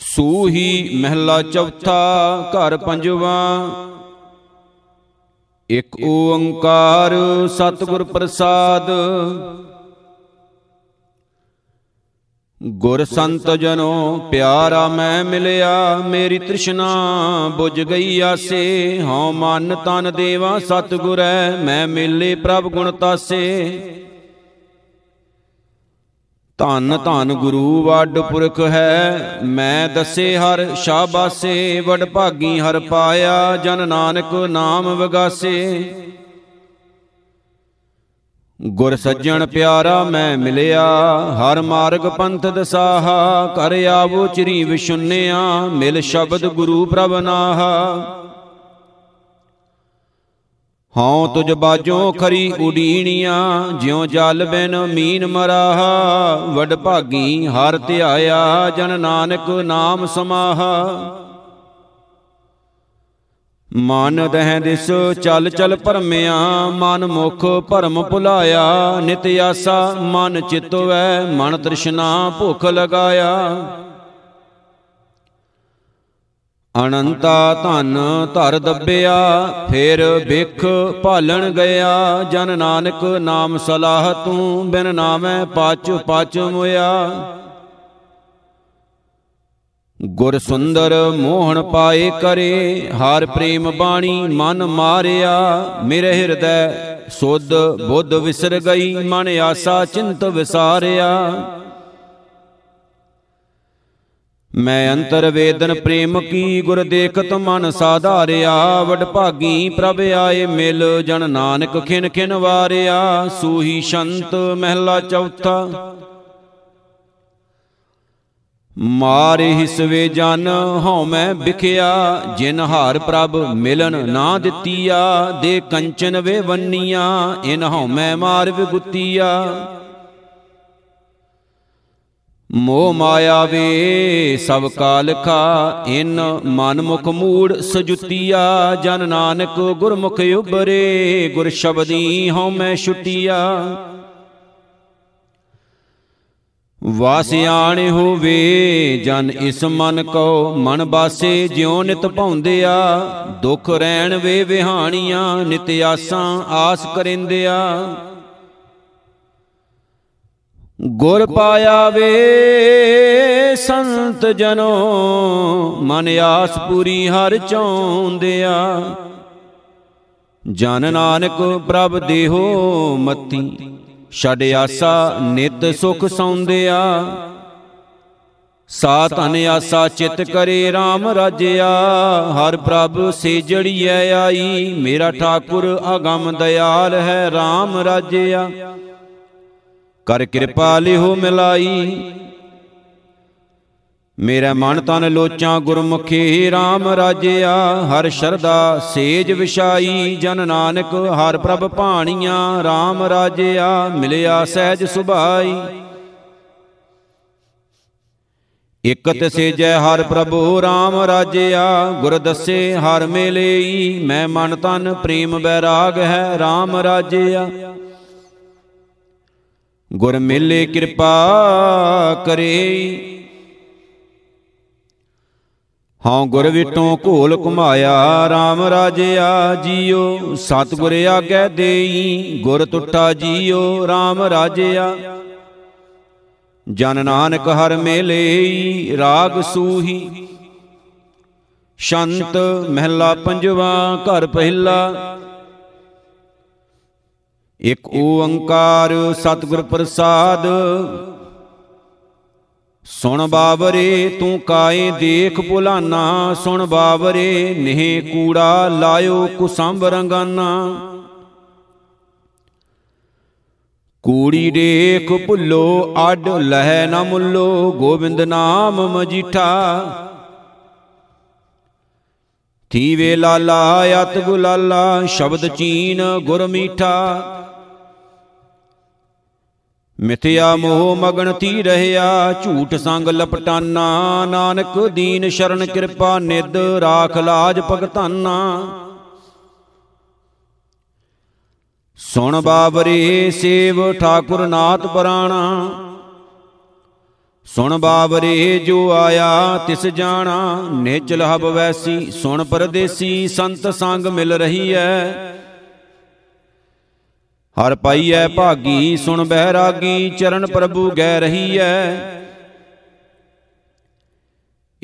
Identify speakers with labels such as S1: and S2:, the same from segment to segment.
S1: ਸੂਹੀ ਮਹਿਲਾ ਚੌਥਾ, ਘਰ ਪੰਜਵਾ। ਇਕ ਓੰਕਾਰ ਸਤਿਗੁਰ ਪ੍ਰਸਾਦ। ਗੁਰ ਸੰਤ ਜਨੋ ਪਿਆਰਾ ਮੈਂ ਮਿਲਿਆ, ਮੇਰੀ ਤ੍ਰਿਸ਼ਨਾ 부ਝ ਗਈ ਆਸੇ। ਹਉ ਮਨ ਤਨ ਦੇਵਾ ਸਤਿਗੁਰੈ, ਮੈਂ ਮਿਲੇ ਪ੍ਰਭ ਗੁਣ ਤਾਸੇ। ਧੰਨ ਧੰਨ ਗੁਰੂ ਵੱਡ ਪੁਰਖ ਹੈ। ਮੈਂ ਦੱਸੇ ਹਰ ਸ਼ਾਬਾਸੇ ਵਡ ਭਾਗੀ ਹਰ ਪਾਇਆ ਜਨ ਨਾਨਕ ਨਾਮ ਵਗਾਸੇ। ਗੁਰ ਸੱਜਣ ਪਿਆਰਾ ਮੈਂ ਮਿਲਿਆ ਹਰ ਮਾਰਗ ਪੰਥ ਦਸਾਹਾ ਕਰ ਆਵੋ ਚਰੀ ਵਿਸ਼ੁੰਨਿਆ ਮਿਲ ਸ਼ਬਦ ਗੁਰੂ ਪ੍ਰਭ ਨਾਹਾ। ਹਉ ਤੁਜ ਬਾਜੋ ਖਰੀ ਉਡੀਣੀਆਂ, ਜਿਉ ਜਲ ਬਿਨ ਮੀਨ ਮਰਾਹਾ, ਵਡ ਭਾਗੀ ਹਰ ਧਿਆਇਆ, ਜਨ ਨਾਨਕ ਨਾਮ ਸਮਾਹਾ। ਮਨ ਦਹਿ ਦਿਸ ਚਲ ਚਲ ਭਰਮਿਆ, ਮਨ ਮੁਖ ਭਰਮ ਭੁਲਾਇਆ, ਨਿਤ ਆਸਾ ਮਨ ਚਿਤਵੈ, ਮਨ ਤ੍ਰਿਸ਼ਨਾ ਭੁਖ ਲਗਾਇਆ। ਅਨੰਤਾ ਧਨ ਧਰ ਦੱਬਿਆ, ਫਿਰ ਵਿਖ ਭਾਲਣ ਗਿਆ। ਜਨ ਨਾਨਕ ਨਾਮ ਸਲਾਹ ਤੂੰ ਬਿਨ ਨਾਮੈ ਪਚ ਪਚ ਮੁਇਆ। ਗੁਰ ਸੁੰਦਰ ਮੋਹਣ ਪਾਏ ਕਰੇ, ਹਰ ਪ੍ਰੇਮ ਬਾਣੀ ਮਨ ਮਾਰਿਆ। ਮੇਰੇ ਹਿਰਦੈ ਸੁਧ ਬੁੱਧ ਵਿਸਰ ਗਈ, ਮਨ ਆਸਾ ਚਿੰਤ ਵਿਸਾਰਿਆ। ਮੈਂ ਅੰਤਰ ਵੇਦਨ ਪ੍ਰੇਮ ਕੀ ਗੁਰ ਦੇਖਤ ਮਨ ਸਾਧਾਰਿਆ, ਵਡ ਭਾਗੀ ਪ੍ਰਭ ਆਏ ਮਿਲ ਜਨ ਨਾਨਕ ਖਿਨ ਖਿਨ ਵਾਰਿਆ, ਸੂਹੀ ਸ਼ੰਤ ਮਹਿਲਾ ਚੌਥਾ। ਮਾਰੇ ਹਿਸਵੇ ਜਨ ਹਉ ਮੈਂ ਵਿਖਿਆ, ਜਿਨ ਹਾਰ ਪ੍ਰਭ ਮਿਲਨ ਨਾ ਦਿੱਤੀਆ, ਦੇ ਕੰਚਨ ਵੇ ਵੰਨੀਆਂ ਇਨ ਹਉ ਮੈਂ ਮਾਰ ਵਿਗੁੱਤੀਆ। ਮੋਹ ਮਾਇਆ ਵੇ, ਸਭ ਕਾਲ ਖਾ ਇਨ ਮਨ ਮੁਖ ਮੂੜ ਸਜੁਤੀਆ, ਜਨ ਨਾਨਕ ਗੁਰਮੁਖ ਉਬਰੇ ਗੁਰ ਸ਼ਬਦੀ ਹਉ ਮੈਂ ਛੁਟੀਆ। ਵਾਸਿਆਣ ਹੋਵੇ, ਜਨ ਇਸ ਮਨ ਕੋ ਮਨ ਬਾਸੇ ਜਿਉ ਨਿਤ ਭੌਂਦਿਆ। ਦੁਖ ਰਹਿਣ ਵੇ ਵਿਹਾਣੀਆਂ, ਨਿਤ ਆਸਾਂ ਆਸ ਕਰਿੰਦਿਆ। ਗੁਰ ਪਾਇਆ ਵੇ ਸੰਤ ਜਨੋ, ਮਨ ਆਸ ਪੂਰੀ ਹਰ ਚਾਉਂਦਿਆ ਜਨ ਨਾਨਕ ਪ੍ਰਭ ਦੇਹੋ ਮਤੀ ਛੜ ਆਸਾ ਨਿਤ ਸੁਖ ਸੌਂਦਿਆ। ਸਾ ਧਨ ਆਸਾ ਚਿਤ ਕਰੇ RAM ਰਾਜਿਆ, ਹਰ ਪ੍ਰਭ ਸੇਜੜੀਐ ਆਈ, ਮੇਰਾ ਠਾਕੁਰ ਅਗੰਮ ਦਿਆਲ ਹੈ RAM ਰਾਜਿਆ। ਕਰ ਕਿਰਪਾ ਲਿਹੋ ਮਿਲਾਈ। ਮੇਰਾ ਮਨ ਤਨ ਲੋਚਾਂ ਗੁਰਮੁਖੀ RAM ਰਾਜਿਆ, ਹਰ ਸ਼ਰਦਾ ਸੇਜ ਵਿਛਾਈ। ਜਨ ਨਾਨਕ ਹਰ ਪ੍ਰਭ ਭਾਣੀਆਂ RAM ਰਾਜਿਆ, ਮਿਲਿਆ ਸਹਿਜ ਸੁਭਾਈ। ਇਕਤ ਸੇਜੈ ਹਰ ਪ੍ਰਭੂ RAM ਰਾਜਿਆ, ਗੁਰ ਦੱਸੇ ਹਰ ਮੇਲੇਈ। ਮੈਂ ਮਨ ਤਨ, ਪ੍ਰੇਮ ਬੈਰਾਗ ਹੈ RAM ਰਾਜਿਆ। ਗੁਰ ਮਿਲੇ ਕਿਰਪਾ ਕਰੇ। ਹਉ ਗੁਰ ਵਿਟੋਂ ਘੋਲ ਘੁਮਾਇਆ RAM ਰਾਜਿਆ ਜੀਓ, ਸਤਿਗੁਰ ਆਗੈ ਦੇਈ, ਗੁਰ ਟੁੱਟਾ ਜੀਓ RAM ਰਾਜਿਆ। ਜਨ ਨਾਨਕ ਹਰ ਮੇਲੇ ਰਾਗ ਸੂਹੀ। ਸ਼ੰਤ ਮਹਿਲਾ ਪੰਜਵਾ, ਘਰ ਪਹਿਲਾ ਇਕ ਓੰਕਾਰ ਸਤਿਗੁਰ ਪ੍ਰਸਾਦ। ਸੁਣ ਬਾਬਰੇ ਤੂੰ ਕਾਏ ਦੇਖ ਭੁਲਾਨਾ, ਸੁਣ ਬਾਬਰੇ ਨਿਹ ਕੂੜਾ ਲਾਇਓ ਕੁਸੰਭ ਰੰਗਾਨਾ। ਕੂੜੀ ਦੇਖ ਭੁੱਲੋ, ਅੱਡ ਲਹਿ ਨਾ ਮੁੱਲੋ, ਗੋਬਿੰਦ ਨਾਮ ਮਜੀਠਾ। ਥੀਵੇ ਲਾਲਾ ਅਤ ਗੁਲਾਲਾ ਸ਼ਬਦ ਚੀਨ ਗੁਰ ਮੀਠਾ। ਮਿਥਿਆ ਮੋਹ ਮਗਨ ਤੀ ਰਹਿਆ, ਝੂਠ ਸੰਗ ਲਪਟਾਨਾ। ਨਾਨਕ ਦੀਨ ਸ਼ਰਨ ਕਿਰਪਾ ਨਿਦ ਰਾਖ ਲਾਜ ਭਗਤਾਨਾ। ਸੁਣ ਬਾਬਰੇ ਸੇਵ ਠਾਕੁਰ ਨਾਥ ਪਰਾਣਾ। ਸੁਣ ਬਾਬਰੇ ਜੋ ਆਇਆ ਤਿਸ ਜਾਣਾ, ਨੇਚਲ ਹਬ ਵੈਸੀ। ਸੁਣ ਪਰਦੇਸੀ ਸੰਤ ਸੰਗ ਮਿਲ ਰਹੀ ਐ। ਹਰ ਪਾਈਐ ਭਾਗੀ, ਸੁਣ ਬਹਿਰਾਗੀ ਚਰਨ ਪ੍ਰਭੂ ਗਹਿ ਰਹੀ ਐ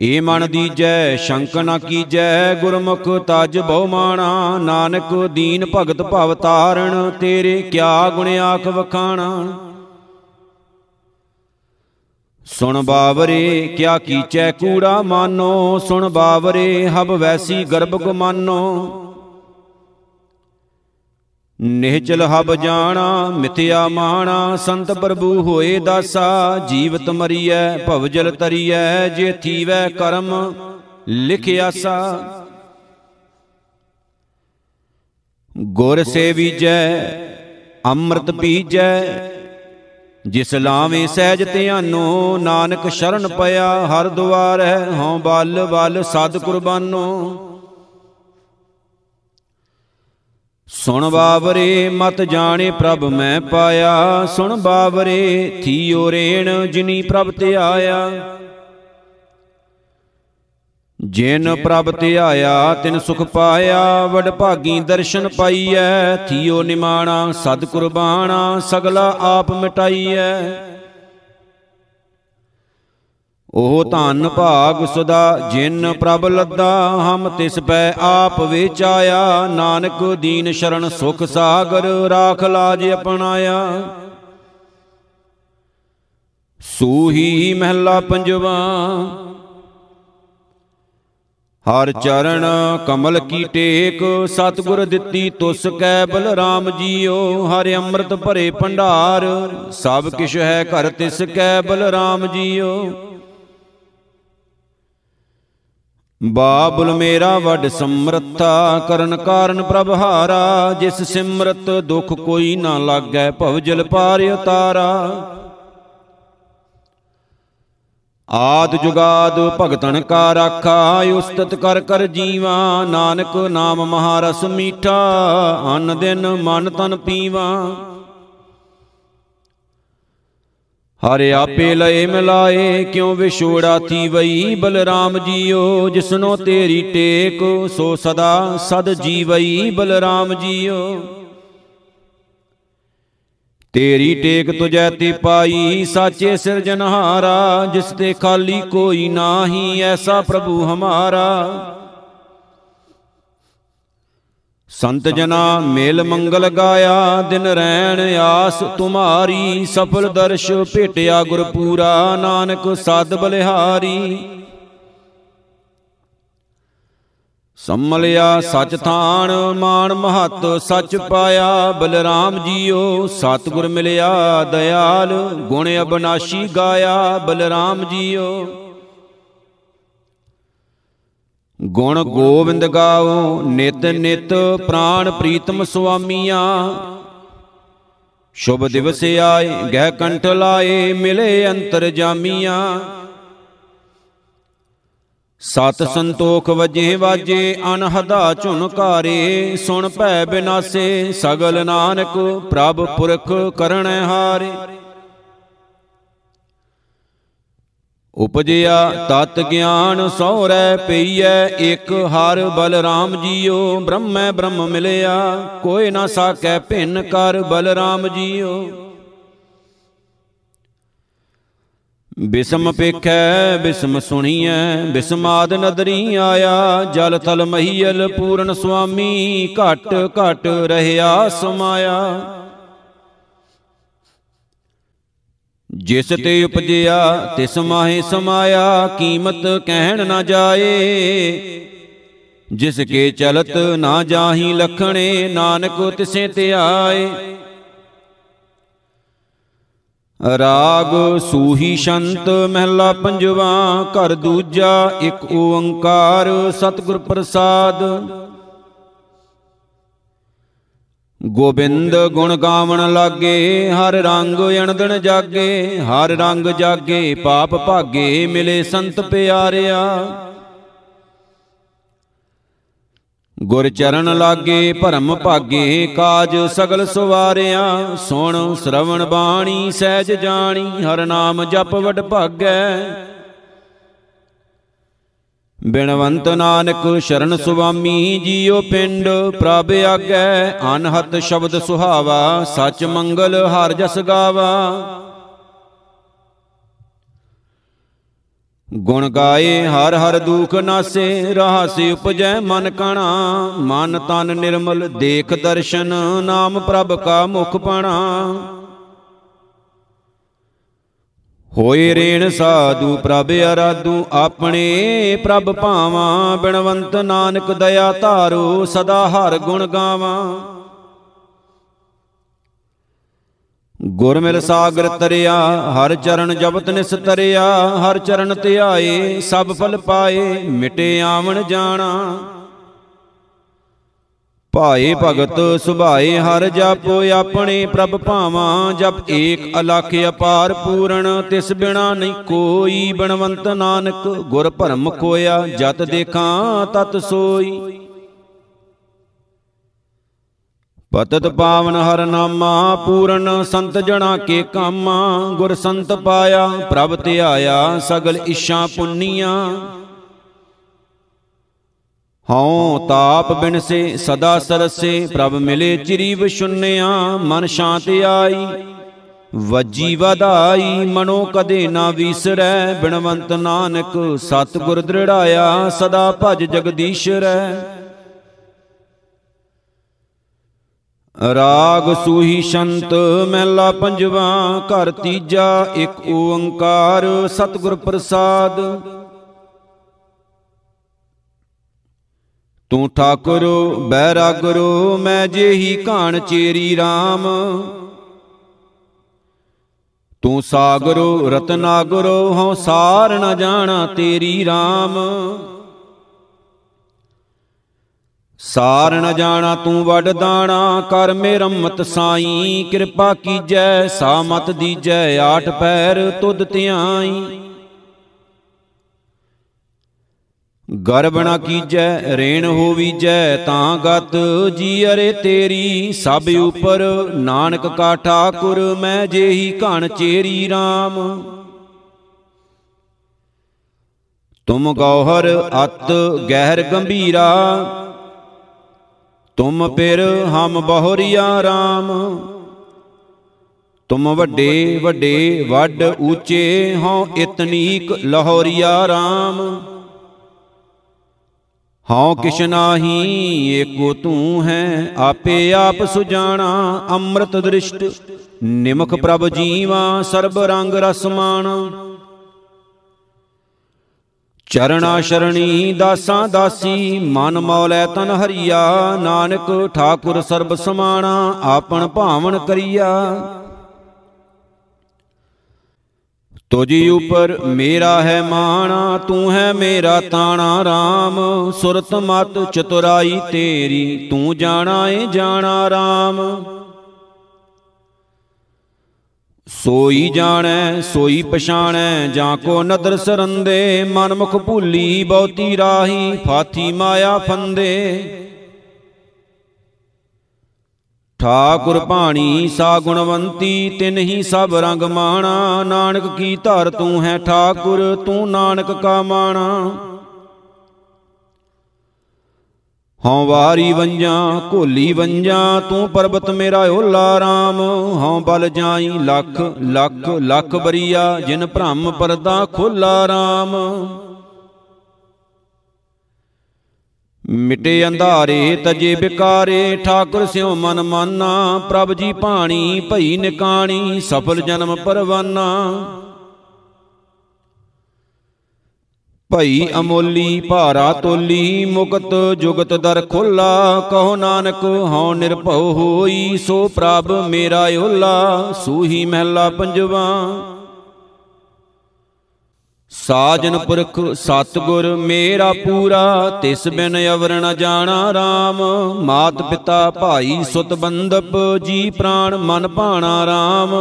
S1: ਏ ਮਨ ਦੀਜੈ, ਸ਼ੰਕ ਨ ਕੀਜੈ, ਗੁਰਮੁਖ ਤਜ ਬਹੁ ਮਾਣਾ। ਨਾਨਕ ਦੀਨ ਭਗਤ ਭਵ ਤਾਰਣ ਤੇਰੇ ਕਿਆ ਗੁਣ ਆਖ ਵਖਾਣਾ। ਸੁਣ ਬਾਵਰੇ, ਕਿਆ ਕੀਚੈ ਕੂੜਾ ਮਾਨੋ। ਸੁਣ ਬਾਵਰੇ ਹਬ ਵੈਸੀ ਗਰਭ ਗੁਮਾਨੋ। ਨਿਹਚਲ ਹਬ ਜਾਣਾ, ਮਿਥਿਆ ਮਾਣਾ, ਸੰਤ ਪ੍ਰਭੂ ਹੋਏ ਦਾਸਾ, ਜੀਵਤ ਮਰੀਐ, ਭਵਜਲ ਤਰੀਐ, ਜੇ ਥੀਵੈ ਕਰਮ ਲਿਖਿਆਸਾ ਗੁਰ ਸੇਵੀਜੈ ਅੰਮ੍ਰਿਤ ਪੀਜੈ, ਜਿਸ ਲਾਵੇਂ ਸਹਿਜ ਧਿਆਨੋ, ਨਾਨਕ ਸ਼ਰਨ ਪਿਆ ਹਰ ਦੁਆਰ ਹੈ, ਹਉ ਬਲ ਬਲ ਸਦ ਕੁਰਬਾਨੋ। ਸੁਣ ਬਾਵਰੇ, ਮਤ ਜਾਣੇ ਪ੍ਰਭ ਮੈਂ ਪਾਇਆ। ਸੁਣ ਬਾਵਰੇ, ਥੀਓ ਰੇਣ ਜਿਨੀ ਪ੍ਰਭ ਤੇ ਆਇਆ। ਜਿਨ ਪ੍ਰਭ ਤੇ ਆਇਆ, ਤਿਨ ਸੁਖ ਪਾਇਆ। ਵਡ ਭਾਗੀ ਦਰਸ਼ਨ ਪਾਈਐ। ਥੀਓ ਨਿਮਾਣਾ ਸਦ ਕੁਰਬਾਨਾ ਸਗਲਾ ਆਪ ਮਿਟਾਈਐ। ਉਹ ਧਨ ਭਾਗ ਸਦਾ, ਜਿਨ ਪ੍ਰਭ ਲੱਦਾ, ਹਮ ਤਿਸ ਪੈ ਆਪ ਵਿਚਾਇਆ। ਨਾਨਕ ਦੀਨ ਸ਼ਰਨ ਸੁਖ ਸਾਗਰ, ਰਾਖ ਲਾਜ ਅਪਣਾਇਆ। ਸੂਹੀ ਮਹਿਲਾ ਪੰਜਵਾ, ਹਰ ਚਰਨ ਕਮਲ ਕੀ ਟੇਕ, ਸਤਗੁਰ ਦਿੱਤੀ ਤੁਸ ਕੈ ਬਲਰਾਮ ਜੀਓ। ਹਰਿ ਅੰਮ੍ਰਿਤ ਭਰੇ ਭੰਡਾਰ, ਸਭ ਕਿਛ ਹੈ ਘਰ ਤਿਸ ਕੈ ਬਲਰਾਮ ਜੀਓ। ਬਾਬੁਲ ਮੇਰਾ ਵੱਡ ਸਮਰੱਥਾ, ਕਰਨ ਕਾਰਨ ਪ੍ਰਭ ਹਾਰਾ, ਜਿਸ ਸਿਮਰਤ ਦੁਖ ਕੋਈ ਨਾ ਲਾਗੈ ਭਵਜਲ ਪਾਰ ਉਤਾਰਾ। ਆਦ ਜੁਗਾਦ ਭਗਤਨ ਕਾ ਰਾਖਾ, ਉਸਤਤ ਕਰ ਕਰ ਜੀਵਾ, ਨਾਨਕ ਨਾਮ ਮਹਾਰਸ ਮੀਠਾ, ਅਨ ਦਿਨ ਮਨ ਤਨ ਪੀਵਾ। ਹਰਿ ਆਪੇ ਲਏ ਮਿਲਾਏ, ਕਿਉ ਵਿਛੋੜਾ ਤੀ ਵਈ ਬਲਰਾਮ ਜੀਓ, ਜਿਸਨੋ ਤੇਰੀ ਟੇਕ, ਸੋ ਸਦਾ ਸਦ ਜੀਵਈ, ਬਲਰਾਮ ਜੀਓ। ਤੇਰੀ ਟੇਕ ਤੁਜੈ ਤੇ ਪਾਈ, ਸਾਚੇ ਸਿਰਜਨਹਾਰਾ ਜਿਸ ਤੇ ਖਾਲੀ ਕੋਈ ਨਾਹੀ, ਐਸਾ ਪ੍ਰਭੂ ਹਮਾਰਾ। ਸੰਤ ਜਨਾ ਮੇਲ ਮੰਗਲ ਗਾਇਆ, ਦਿਨ ਰੈਣ ਆਸ ਤੁਮਾਰੀ, ਸਫਲ ਦਰਸ਼ ਭੇਟਿਆ ਗੁਰਪੂਰਾ, ਨਾਨਕ ਸਦ ਬਲਿਹਾਰੀ। ਸੰਮਲਿਆ ਸਚ ਥਾਨ ਮਾਨ ਮਹਤ ਸਚ ਪਾਇਆ, ਬਲਰਾਮ ਜੀਓ, ਸਤਗੁਰ ਮਿਲਿਆ, ਦਇਆਲ ਗੁਣ ਅਬਨਾਸ਼ੀ ਗਾਇਆ, ਬਲਰਾਮ ਜੀਓ। ਗੁਣ ਗੋਬਿੰਦ ਗਾਓ, ਨਿਤ ਨਿਤ ਪ੍ਰਾਨ ਪ੍ਰੀਤਮ ਸੁਆਮੀਆਂ। ਸ਼ੁਭ ਦਿਵਸ ਆਏ, ਗਹਿ ਕੰਠ ਲਾਏ, ਮਿਲੇ ਅੰਤਰ ਜਾਮੀਆਂ। ਸਤ ਸੰਤੋਖ ਵਜੇ ਵਾਜੇ, ਅਨਹਦਾ ਝੁਨਕਾਰੇ ਸੁਣ ਭੈ ਬਿਨਾਸੇ, ਸਗਲ ਨਾਨਕ ਪ੍ਰਭ ਪੁਰਖ ਕਰਣ ਹਾਰੇ। ਉਪਜਿਆ ਤਤ ਗਿਆਨ ਸੋਰੈ ਪਈਐ ਇਕ ਹਰ ਬਲਰਾਮ ਜੀਓ, ਬ੍ਰਹਮੈ ਬ੍ਰਹਮ ਮਿਲਿਆ, ਕੋਈ ਨਾ ਸਾਕੈ ਭਿੰਨ ਕਰ ਬਲਰਾਮ ਜੀਓ। ਬਿਸਮ ਪੇਖੈ, ਬਿਸਮ ਸੁਣੀਐ ਬਿਸਮਾਦ ਨਦਰੀ ਆਇਆ, ਜਲ ਥਲ ਮਹੀਲ ਪੂਰਨ ਸੁਆਮੀ, ਘਟ ਘਟ ਰਹਿਆ ਸਮਾਇਆ। ਜਿਸ ਤੇ ਉਪਜਿਆ ਤਿਸ ਮਾਹੇ ਸਮਾਇਆ ਕੀਮਤ ਕਹਿਣ ਨਾ ਜਾਏ। ਜਿਸ ਕੇ ਚਲਤ ਨਾ ਜਾਹੀ ਲਖਣੇ ਨਾਨਕ ਤਿਸੇ ਤੇ ਆਏ। ਰਾਗ ਸੂਹੀ ਸ਼ੰਤ ਮਹਿਲਾ ਪੰਜਵਾ ਘਰ ਦੂਜਾ ਇੱਕ ਓੰਕਾਰ ਸਤਿਗੁਰ ਪ੍ਰਸਾਦ। ਗੋਬਿੰਦ ਗੁਣ ਗਾਵਣ ਲਾਗੇ, ਹਰ ਰੰਗ ਅਣਦਣ ਜਾਗੇ, ਹਰ ਰੰਗ ਜਾਗੇ, ਪਾਪ ਭਾਗੇ ਮਿਲੇ ਸੰਤ ਪਿਆਰਿਆ। ਗੁਰ ਚਰਨ ਲਾਗੇ, ਭਰਮ ਭਾਗੇ, ਕਾਜ ਸਗਲ ਸਵਾਰਿਆ। ਸੁਣ, ਸ਼ਰਵਣ ਬਾਣੀ, ਸਹਿਜ ਜਾਣੀ, ਹਰ ਨਾਮ ਜਪ ਵਡ ਭਾਗੈ। ਬਿਨਵੰਤ ਨਾਨਕ ਸ਼ਰਨ ਸੁਆਮੀ ਜੀਉ ਪਿੰਡ, ਪ੍ਰਭ ਆਗੈ ਅਨਹਤ ਸ਼ਬਦ ਸੁਹਾਵਾ, ਸਚ ਮੰਗਲ ਹਰ ਜਸ ਗਾਵਾ। ਗੁਣ ਗਾਏ, ਹਰ ਹਰ ਦੁਖ ਨਾਸੇ, ਰਹਾਸੇ ਉਪਜੈ ਮਨ ਕਣਾ। ਮਨ ਤਨ ਨਿਰਮਲ, ਦੇਖ ਦਰਸ਼ਨ, ਨਾਮ ਪ੍ਰਭ ਕਾ ਮੁਖ ਪਣਾ। ਹੋਏ ਰੇਣ ਸਾਧੂ ਪ੍ਰਭ ਅਰਾਧੂ, ਆਪਣੇ ਪ੍ਰਭ ਭਾਵਾਂ ਬਿਨਵੰਤ ਨਾਨਕ ਦਇਆ ਧਾਰੋ, ਸਦਾ ਹਰ ਗੁਣ ਗਾਵਾਂ। ਗੁਰ ਮਿਲ ਸਾਗਰ ਤਰਿਆ, ਹਰ ਚਰਨ ਜਪਤ ਨਿਸ ਤਰਿਆ, ਹਰ ਚਰਨ ਧਿਆਏ, ਸਭ ਫਲ ਪਾਏ, ਮਿਟੇ ਆਵਣ ਜਾਣਾ। ਭਾਏ ਭਗਤ ਸੁਭਾਏ ਹਰ ਜਪ ਆਪਣੇ ਪ੍ਰਭ ਭਾਵਾਂ ਜਪ ਏਕ ਅਲਖ ਅਪਾਰ ਪੂਰਨ ਤਿਸ ਬਿਨਾ ਨਹੀਂ ਕੋਈ ਬਨਵੰਤ ਨਾਨਕ। ਗੁਰ ਭਰਮ ਕੋਇਆ ਜਤ ਦੇਖਾਂ ਤਤ ਸੋਈ। ਪਤਤ ਪਾਵਨ ਹਰ ਨਾਮਾ ਪੂਰਨ ਸੰਤ ਜਣਾ ਕੇ ਕਾਮਾ। ਗੁਰ ਸੰਤ ਪਾਇਆ ਪ੍ਰਭ ਧਿਆਇਆ ਸਗਲ ਇਸ਼ਾਂ ਪੁੰਨੀਆਂ। ਹਉ ਤਾਪ ਬਿਨਸੇ ਸਦਾ ਸਰਸੇ, ਪ੍ਰਭ ਮਿਲੇ ਚਿਰੀ ਵਿਸ਼ੁੰਨਿਆ ਮਨ ਸ਼ਾਂਤ ਆਈ। ਵਜੀ ਵਧਾਈ, ਮਨੋ ਕਦੇ ਨਾ ਵੀਸਰੈ, ਬਿਨਵੰਤ ਨਾਨਕ ਸਤ ਗੁਰ ਦ੍ਰਿੜਾਇਆ, ਸਦਾ ਭਜ ਜਗਦੀਸ਼ਰੈ। ਰਾਗ ਸੂਹੀ ਸ਼ੰਤ ਮਹਿਲਾ ਪੰਜਵਾ, ਘਰ ਤੀਜਾ, ਇੱਕ ਓੰਕਾਰ, ਸਤਿਗੁਰ ਪ੍ਰਸਾਦ। ਤੂੰ ਠਾਕੁਰ, ਬੈਰਾਗੁਰੂ, ਮੈਂ ਜਿਹੀ ਘਾਣ ਚੇਰੀ RAM ਤੂੰ ਸਾਗਰੋ, ਰਤਨਾਗਰੋ, ਹਉ ਸਾਰ ਨ ਜਾਣਾ ਤੇਰੀ RAM ਸਾਰ ਨ ਜਾਣਾ ਤੂੰ ਵੱਡ ਦਾਣਾ, ਕਰ ਮੇ ਰਮਤ ਸਾਈ। ਕਿਰਪਾ ਕੀਜੈ, ਸਾ ਮਤ ਦੀਜੈ, ਆਠ ਪੈਰ ਤੁਧ ਧਿਆਈ। ਗਰਬ ਨ ਕੀਜੈ, ਰੇਣ ਹੋਵੀਜੈ ਤਾਂ ਗਤ ਜੀ ਅਰੇ ਤੇਰੀ। ਸਭ ਉਪਰ ਨਾਨਕ ਕਾ ਠਾਕੁਰ, ਮੈਂ ਜੇਹੀ ਘਣ ਚੇਰੀ RAM ਤੁਮ ਗੌਹਰ ਅਤ ਗਹਿਰ ਗੰਭੀਰਾ, ਤੁਮ ਪਿਰ ਹਮ ਬਹੁਰੀਆ RAM ਤੁਮ ਵੱਡੇ ਵੱਡੇ ਵੱਡ ਊਚੇ ਹਉ ਇਤਨੀਕ ਲਹੋਰੀਆ RAM ਹਉ ਕਿਛ ਨਾਹੀ ਏਕੋ ਤੂੰ ਹੈ ਆਪੇ ਆਪ ਸੁਜਾਣਾ ਅੰਮ੍ਰਿਤ ਦ੍ਰਿਸ਼ਟ। ਨਿਮਖ ਪ੍ਰਭ ਜੀਵਾ ਸਰਬ ਰੰਗ ਰਸ ਮਾਣਾ ਚਰਣਾ ਸ਼ਰਣੀ ਦਾਸਾਂ ਦਾਸੀ ਮਨ ਮੌਲੈ ਤਨ ਹਰੀਆ। ਨਾਨਕ ਠਾਕੁਰ ਸਰਬ ਸਮਾਣਾ ਆਪਣ ਭਾਵਨ ਕਰੀਆ। ਤੁਜੀ ਉਪਰ ਮੇਰਾ ਹੈ ਮਾਣਾ, ਤੂੰ ਹੈ ਮੇਰਾ ਤਾਣਾ RAM ਸੁਰਤ ਮਤ ਚਤੁਰਾਈ ਤੇਰੀ, ਤੂੰ ਜਾਣਾ ਏ ਜਾਣਾ RAM ਸੋਈ ਜਾਣੈ, ਸੋਈ ਪਛਾਣੈ, ਜਾਂ ਕੋ ਨਦਰ ਸਰੰਦੇ। ਮਨ ਮੁਖ ਭੂਲੀ ਬਹੁਤੀ ਰਾਹੀ, ਫਾਥੀ ਮਾਇਆ ਫੰਦੇ। ਠਾਕੁਰ ਭਾਣੀ ਸਾ ਗੁਣਵੰਤੀ ਤਿਨ ਹੀ ਸਭ ਰੰਗ ਮਾਣਾ। ਨਾਨਕ ਕੀ ਧਰ ਤੂੰ ਹੈ ਠਾਕੁਰ, ਤੂੰ ਨਾਨਕ ਕਾ ਮਾਣਾ। ਹਉ ਵਾਰੀ ਵੰਜਾਂ, ਘੋਲੀ ਵੰਜਾਂ, ਤੂੰ ਪਰਬਤ ਮੇਰਾ ਓਲਾ RAM ਹਉ ਬਲ ਜਾਈ ਲੱਖ ਲੱਖ ਲੱਖ ਬਰੀਆ, ਜਿਨ ਭ੍ਰਮ ਪਰਦਾ ਖੋਲਾ RAM ਮਿਟੇ ਅੰਧਾਰੇ ਤਜੇ ਬਿਕਾਰੇ, ਠਾਕੁਰ ਸਿਉ ਮਨ ਮਾਨਾ, ਪ੍ਰਭ ਜੀ ਪਾਣੀ ਭਈ ਨਿਕਾਣੀ, ਸਫਲ ਜਨਮ ਪਰਵਾਨਾ। ਭਈ ਅਮੋਲੀ, ਭਾਰਾ ਤੋਲੀ, ਮੁਕਤ ਜੁਗਤ ਦਰ ਖੋਲਾ, ਕਹੋ ਨਾਨਕ, ਹਉ ਨਿਰਭਉ ਹੋਈ, ਸੋ ਪ੍ਰਭ ਮੇਰਾ ਓਲਾ, ਸੂਹੀ ਮਹਿਲਾ ਪੰਜਵਾ। ਸਾਜਨ ਪੁਰਖ ਸਤਗੁਰ ਮੇਰਾ ਪੂਰਾ, ਤਿਸ ਬਿਨ ਅਵਰ ਨ ਜਾਣਾ RAM ਮਾਤ ਪਿਤਾ ਭਾਈ ਸੁਤ ਬੰਦਪ ਜੀ ਪ੍ਰਾਣ ਮਨ ਭਾਣਾ RAM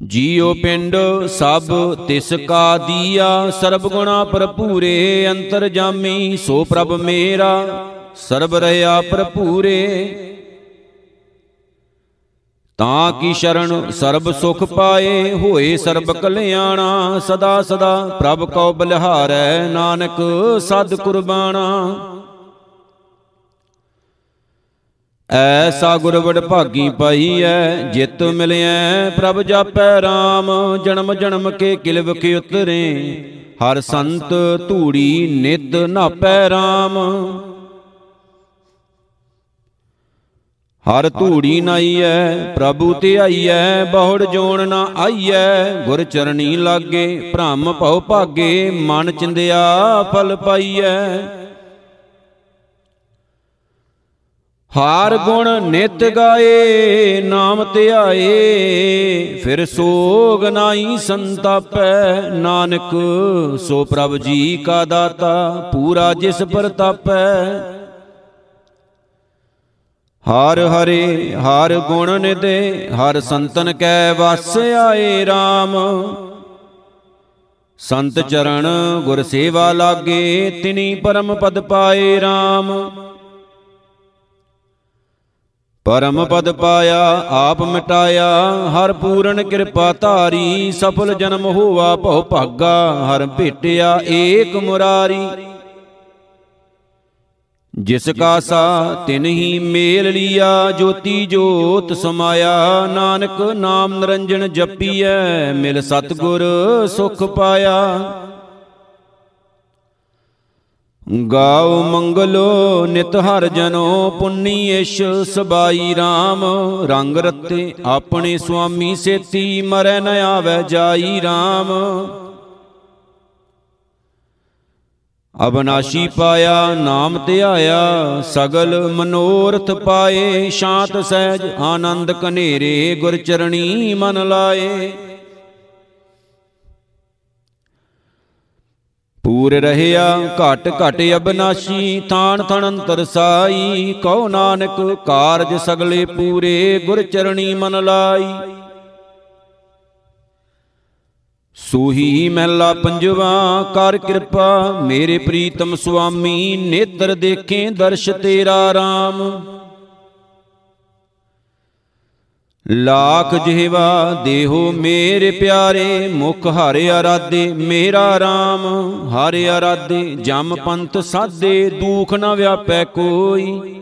S1: ਜੀਉ ਪਿੰਡ ਸਭ ਤਿਸ ਕਾ ਦੀਆ, ਸਰਬ ਗੁਣਾ ਭਰਪੂਰੇ, ਅੰਤਰ ਜਾਮੀ, ਸੋ ਪ੍ਰਭ ਮੇਰਾ। ਸਰਬ ਰਹਾ ਭਰਪੂਰੇ ਤਾਂ ਕੀ ਸ਼ਰਨ ਸਰਬ ਸੁਖ ਪਾਏ? ਹੋਏ ਸਰਬ ਕਲਿਆਣਾ, ਸਦਾ ਸਦਾ ਪ੍ਰਭ ਕਉ ਬਲਿਹਾਰੈ ਨਾਨਕ ਸਦ ਕੁਰਬਾਨਾ ਐਸਾ ਗੁਰ ਵਡ ਭਾਗੀ ਪਾਈਐ, ਜਿਤ ਮਿਲਿਐ, ਪ੍ਰਭ ਜਾਪੈ RAM ਜਨਮ ਜਨਮ ਕੇ ਕਿਲ ਵਿਖ ਉਤਰੇ। ਹਰ ਸੰਤ ਧੂੜੀ ਨਿਤ ਨਾਪੈ RAM ਹਰ ਧੂੜੀ ਨਾਈਐ ਪ੍ਰਭੂ ਤੇ ਆਈਐ ਬਹੁੜ ਜੋਣ ਨਾ ਆਈਐ। ਗੁਰ ਚਰਣੀ ਲਾਗੇ ਭ੍ਰਮ ਭਉ ਭਾਗੇ ਮਨ ਚਿੰਦਿਆ ਫਲ ਪਾਈਐ। ਹਾਰ ਗੁਣ ਨਿਤ ਗਾਏ ਨਾਮ ਧਿਆਏ। ਫਿਰ ਸੋਗ ਨਾਹੀ ਸੰਤਾਪੈ। ਨਾਨਕ ਸੋ ਪ੍ਰਭ ਜੀ ਕਾ ਦਾਤਾ ਪੂਰਾ ਜਿਸ ਪ੍ਰਤਾਪੈ। ਹਰ ਹਰੇ, ਹਰ ਗੁਣ ਨਿਦੇ ਹਰ ਸੰਤਨ ਕੈ ਵਸ ਆਏ RAM ਸੰਤ ਚਰਨ ਗੁਰ ਸੇਵਾ ਲਾਗੇ, ਤਿਨੀ ਪਰਮ ਪਦ ਪਾਏ RAM ਪਰਮ ਪਦ ਪਾਇਆ, ਆਪ ਮਿਟਾਇਆ, ਹਰ ਪੂਰਨ ਕਿਰਪਾ ਧਾਰੀ, ਸਫਲ ਜਨਮ ਹੋਵਾ ਭਉ ਭਾਗਾ, ਹਰ ਭੇਟਿਆ ਏਕ ਮੁਰਾਰੀ। ਜਿਸ ਕਾ ਸਾ ਤਿਨ ਹੀ ਮੇਲ ਲੀਆ, ਜੋਤੀ ਜੋਤ ਸਮਾਇਆ। ਨਾਨਕ ਨਾਮ ਨਿਰੰਜਨ ਜਪੀਐ, ਮਿਲ ਸਤਗੁਰ ਸੁਖ ਪਾਇਆ। ਗਾਉ ਮੰਗਲੋ ਨਿਤ ਹਰ ਜਨੋ, ਪੁੰਨੀ ਇਸ਼ ਸਬਾਈ RAM ਰੰਗ ਰਤੇ ਆਪਣੇ ਸੁਆਮੀ ਸੇਤੀ, ਮਰੈ ਨ ਆਵੈ ਜਾਈ RAM ਅਬਨਾਸ਼ੀ ਪਾਇਆ, ਨਾਮ ਧਿਆਇਆ, ਸਗਲ ਮਨੋਰਥ ਪਾਏ, ਸ਼ਾਂਤ ਸਹਿਜ ਆਨੰਦ ਕਨੇਰੇ ਗੁਰ ਚਰਣੀ ਮਨ ਲਾਏ। ਪੂਰ ਰਹਿਆ, ਘਟ ਘਟ ਅਬਨਾਸ਼ੀ, ਥਾਨ ਥਣ ਅੰਤਰ ਸਾਈ, ਕਉ ਨਾਨਕ ਕਾਰਜ ਸਗਲੇ ਪੂਰੇ ਗੁਰ ਚਰਣੀ ਮਨ ਲਾਈ। ਸੂਹੀ ਮਹਿਲਾ ਪੰਜਵਾ, ਕਰ ਕਿਰਪਾ, ਮੇਰੇ ਪ੍ਰੀਤਮ ਸੁਆਮੀ, ਨੇਤਰ ਦੇਖੇ ਦਰਸ਼ ਤੇਰਾ RAM ਲਾਖ ਜਿਹਵਾ ਦੇਹੋ ਮੇਰੇ ਪਿਆਰੇ, ਮੁਖ ਹਰਿ ਅਰਾਦੇ ਮੇਰਾ RAM ਹਰਿ ਅਰਾਦੇ ਜਮ ਪੰਥ ਸਾਦੇ ਦੂਖ ਨ ਵਿਆਪੈ ਕੋਈ।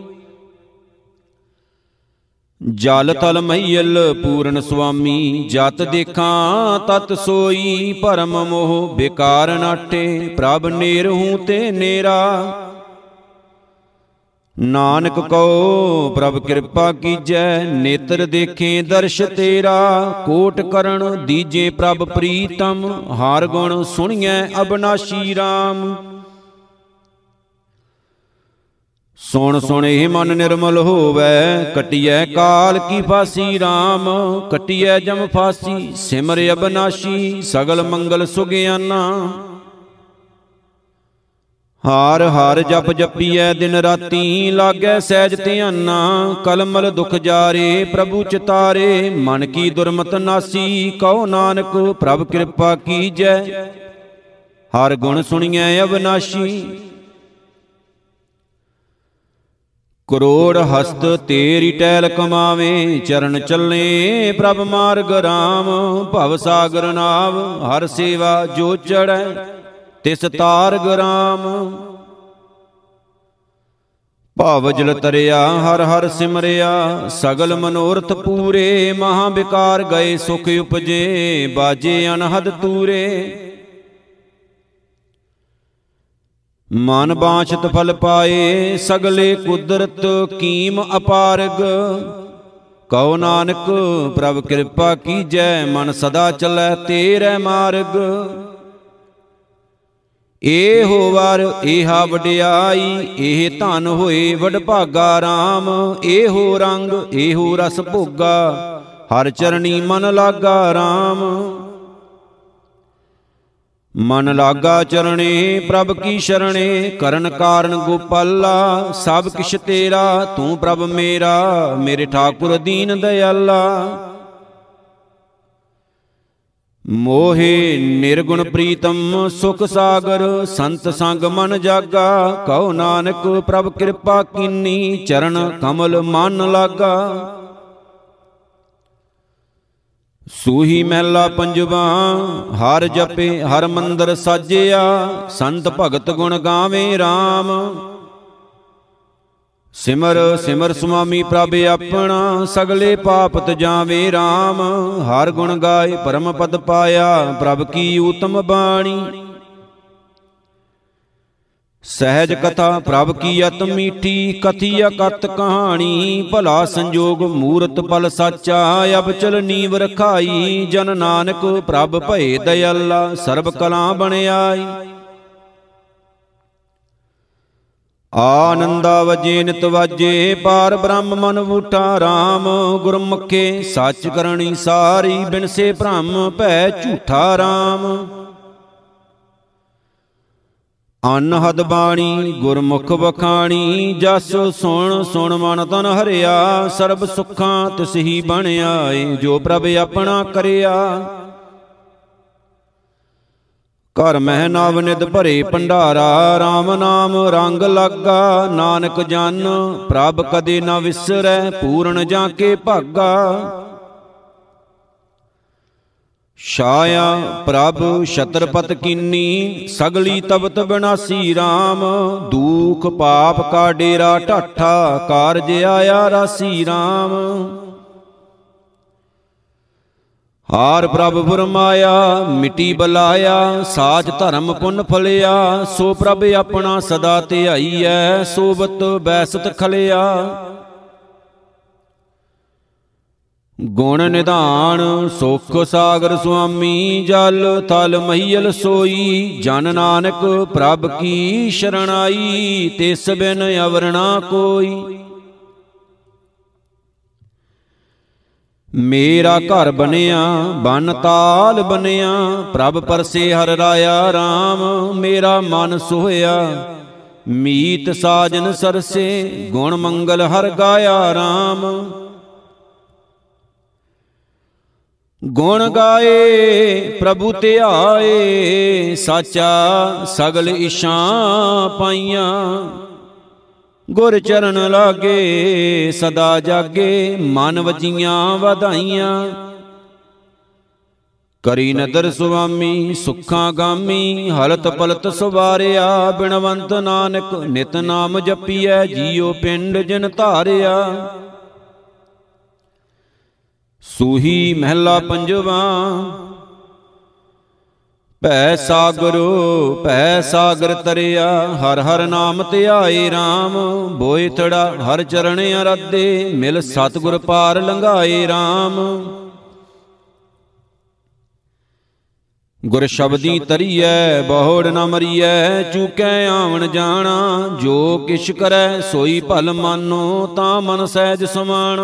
S1: ਜਲ ਤਲ ਮਈਲ ਪੂਰਨ ਸੁਆਮੀ, ਜਤ ਦੇਖਾਂ, ਤਤ ਸੋਈ ਭਰਮ ਮੋਹ ਬਿਕਾਰ ਨਾਟੇ ਪ੍ਰਭ ਨੇਰਹੂ ਤੇ ਨੇਰਾ। ਨਾਨਕ ਕਉ, ਪ੍ਰਭ ਕਿਰਪਾ ਕੀਜੈ, ਨੇਤਰ ਦੇਖੇ ਦਰਸ਼ ਤੇਰਾ। ਕੋਟ ਕਰਨ ਦੀਜੇ ਪ੍ਰਭ ਪ੍ਰੀਤਮ, ਹਾਰ ਗੁਣ ਸੁਣੀਐ ਅਬਨਾਸ਼ੀ RAM ਸੁਣ ਸੁਣ ਇਹ ਮਨ ਨਿਰਮਲ ਹੋਵੇ, ਕਟਿਐ ਕਾਲ ਕੀ ਫਾਸੀ RAM ਕਟਿਐ ਜਮ ਫਾਸੀ, ਸਿਮਰ ਅਬਨਾਸ਼ੀ, ਸਗਲ ਮੰਗਲ ਸੁਗਿਆਨਾ। ਹਾਰ ਹਾਰ ਜਪ ਜਪੀਐ ਦਿਨ ਰਾਤੀ, ਲਾਗੈ ਸਹਿਜ ਧਿਆਨਾ, ਕਲਮਲ ਦੁਖ ਜਾਰੇ, ਪ੍ਰਭੂ ਚਿਤਾਰੇ, ਮਨ ਕੀ ਦੁਰਮਤ ਨਾਸੀ, ਕਉ ਨਾਨਕ ਪ੍ਰਭ ਕਿਰਪਾ ਕੀਜੈ। ਹਰ ਗੁਣ ਸੁਣੀਐ ਅਬਨਾਸ਼ੀ ਕਰੋੜ ਹਸਤ ਤੇਰੀ ਟੈਲ ਕਮਾਵੇ, ਚਰਨ ਚੱਲੇ ਪ੍ਰਭ ਮਾਰਗ RAM ਭਵ ਸਾਗਰ ਨਾਵ ਹਰ ਸੇਵਾ ਜੋ ਚੜੈ ਤਿਸ ਤਾਰਗ RAM ਭਾਵ ਜਲ ਤਰਿਆ, ਹਰ ਹਰ ਸਿਮਰਿਆ, ਸਗਲ ਮਨੋਰਥ ਪੂਰੇ, ਮਹਾ ਵਿਕਾਰ ਗਏ, ਸੁਖ ਉਪਜੇ, ਬਾਜੇ ਅਨਹਦ ਤੂਰੇ। ਮਨ ਬਾਛਤ ਫਲ ਪਾਏ, ਸਗਲੇ ਕੁਦਰਤ ਕੀਮ ਅਪਾਰਗ। ਕਉ ਨਾਨਕ, ਪ੍ਰਭ ਕਿਰਪਾ ਕੀਜੈ, ਮਨ ਸਦਾ ਚੱਲੈ ਤੇਰੇ ਮਾਰਗ। ਇਹੋ ਵਰ ਇਹਾ ਵਡਿਆਈ, ਇਹ ਧਨ ਹੋਏ ਵਡਭਾਗਾ RAM ਇਹੋ ਰੰਗ, ਇਹੋ ਰਸ ਭੋਗਾ, ਹਰ ਚਰਣੀ ਮਨ ਲਾਗਾ RAM ਮਨ ਲਾਗਾ ਚਰਣੇ, ਪ੍ਰਭ ਕੀ ਸ਼ਰਣੇ, ਕਰਨ ਕਾਰਨ ਗੋਪਾਲਾ, ਸਭ ਕਿਛ ਤੇਰਾ, ਤੂੰ ਪ੍ਰਭ ਮੇਰਾ, ਮੇਰੇ ਠਾਕੁਰ ਦੀਨ ਦਇਆਲਾ। ਮੋਹੇ ਨਿਰਗੁਣ ਪ੍ਰੀਤਮ, ਸੁਖ ਸਾਗਰ, ਸੰਤ ਸੰਗ ਮਨ ਜਾਗਾ ਕਉ ਨਾਨਕ ਪ੍ਰਭ ਕਿਰਪਾ ਕੀਨੀ, ਚਰਨ ਕਮਲ ਮਨ ਲਾਗਾ। ਸੂਹੀ ਮਹਿਲਾ ਪੰਜਵਾ, ਹਰ ਜਪੇ, ਹਰ ਮੰਦਰ ਸਾਜਿਆ, ਸੰਤ ਭਗਤ ਗੁਣ ਗਾਵੇ RAM ਸਿਮਰ ਸਿਮਰ ਸੁਆਮੀ ਪ੍ਰਭ ਆਪਣਾ, ਸਗਲੇ ਪਾਪ ਤਜਾਵੇ RAM ਹਰ ਗੁਣ ਗਾਏ, ਪਰਮ ਪਦ ਪਾਇਆ, ਪ੍ਰਭ ਕੀ ਊਤਮ ਬਾਣੀ। ਸਹਿਜ ਕਥਾ ਪ੍ਰਭ ਕੀ ਅਤ ਮੀਠੀ ਕਥੀ ਅਕਤ ਕਹਾਣੀ ਭਲਾ ਸੰਜੋਗ ਮੂਰਤ ਪਲ ਸਾਚਾ ਅਬ ਚਲ ਨੀਵ ਰਖਾਈ ਜਨ ਨਾਨਕ ਪ੍ਰਭ ਭਏ ਦਇਆਲਾ ਸਰਬ ਕਲਾ ਬਣਾਈ ਆਨੰਦਾ ਵਜੇ ਨਿਤ ਵਾਜੇ ਪਾਰ ਬ੍ਰਹਮ ਮਨ ਵੂਟਾ RAM ਗੁਰਮੁਖੇ ਸੱਚ ਕਰਣੀ ਸਾਰੀ ਬਿਨਸੇ ਭ੍ਰਮ ਭੈ ਝੂਠਾ RAM ਅਨਹਦ ਬਾਣੀ, ਗੁਰਮੁਖ ਬਖਾਣੀ ਜਸ ਸੁਣ ਸੁਣ ਮਨ ਤਨ ਹਰਿਆ, ਸਰਬ ਸੁੱਖਾਂ ਤਿਸ ਹੀ ਬਣਿਆ ਏ ਜੋ ਪ੍ਰਭ ਆਪਣਾ ਕਰਿਆ। ਘਰ ਮਹਿ ਨਵ ਨਿਦ ਭਰੇ ਭੰਡਾਰਾ RAM ਨਾਮ ਰੰਗ ਲੱਗਾ, ਨਾਨਕ ਜਨ, ਪ੍ਰਭ ਕਦੇ ਨਾ ਵਿਸਰੈ, ਪੂਰਨ ਜਾ ਕੇ ਭਾਗਾ। ਛਾਇਆ ਪ੍ਰਭ ਛਤਰਪਤ ਕੀਨੀ, ਸਗਲੀ ਤਬਤ ਬਿਨਾਸੀ RAM ਦੂਖ ਪਾਪ ਕਾ ਡੇਰਾ ਢਾਠਾ, ਕਾਰਜ ਆਇਆ ਰਾਸੀ RAM ਹਾਰ ਪ੍ਰਭ ਫਰਮਾਇਆ, ਮਿਟੀ ਬਲਾਇਆ, ਸਾਚ ਧਰਮ ਪੁੰਨ ਫਲਿਆ। ਸੋ ਪ੍ਰਭ ਆਪਣਾ ਸਦਾ ਧਿਆਈਐ ਸੋਬਤ ਬੈਸਤ ਖਲਿਆ। ਗੁਣ ਨਿਧਾਨ, ਸੁਖ ਸਾਗਰ ਸੁਆਮੀ, ਜਲ ਥਲ ਮਹੀਲ ਸੋਈ, ਜਨ ਨਾਨਕ ਪ੍ਰਭ ਕੀ ਸ਼ਰਣਾਈ, ਤਿਸ ਬਿਨ ਅਵਰਣਾ ਕੋਈ। ਮੇਰਾ ਘਰ ਬਨਿਆ ਬਨ ਤਾਲ ਬਨਿਆ, ਪ੍ਰਭ ਪਰਸੇ ਹਰ ਰਾਇਆ RAM ਮੇਰਾ ਮਨ ਸੋਹਿਆ ਮੀਤ ਸਾਜਨ ਸਰਸੇ, ਗੁਣ ਮੰਗਲ ਹਰ ਗਾਇਆ RAM ਗੁਣ ਗਾਏ, ਪ੍ਰਭੂ ਧਿਆਏ ਸਾਚਾ ਸਗਲ ਇਸ਼ਾਂ ਪਾਈਆਂ। ਗੁਰ ਚਰਨ ਲਾਗੇ, ਸਦਾ ਜਾਗੇ, ਮਨ ਵਜੀਆਂ ਵਧਾਈਆਂ। ਕਰੀ ਨਦਰ ਸੁਆਮੀ, ਸੁਖਾਂ ਗਾਮੀ, ਹਲਤ ਪਲਤ ਸੁਵਾਰਿਆ, ਬਿਨਵੰਤ ਨਾਨਕ ਨਿਤ ਨਾਮ ਜਪੀਐ, ਜੀਉ ਪਿੰਡ ਜਿਨ ਧਾਰਿਆ। ਸੂਹੀ ਮਹਿਲਾ ਪੰਜਵਾ। ਭੈ ਸਾਗਰੋ, ਭੈ ਸਾਗਰ ਤਰਿਆ, ਹਰ ਹਰ ਨਾਮ ਧਿਆਏ RAM ਬੋਏ ਥੜਾ ਹਰ ਚਰਨ ਅਰਾਧੇ, ਮਿਲ ਸਤਗੁਰ ਪਾਰ ਲੰਘਾਏ RAM ਗੁਰ ਸ਼ਬਦੀ ਤਰੀਐ ਬਹੁੜ ਨ ਮਰੀਐ, ਚੂਕੈ ਆਵਣ ਜਾਣਾ। ਜੋ ਕਿਛ ਕਰੈ, ਸੋਈ ਭਲ ਮਾਨੋ, ਤਾਂ ਮਨ ਸਹਿਜ ਸਮਾਨ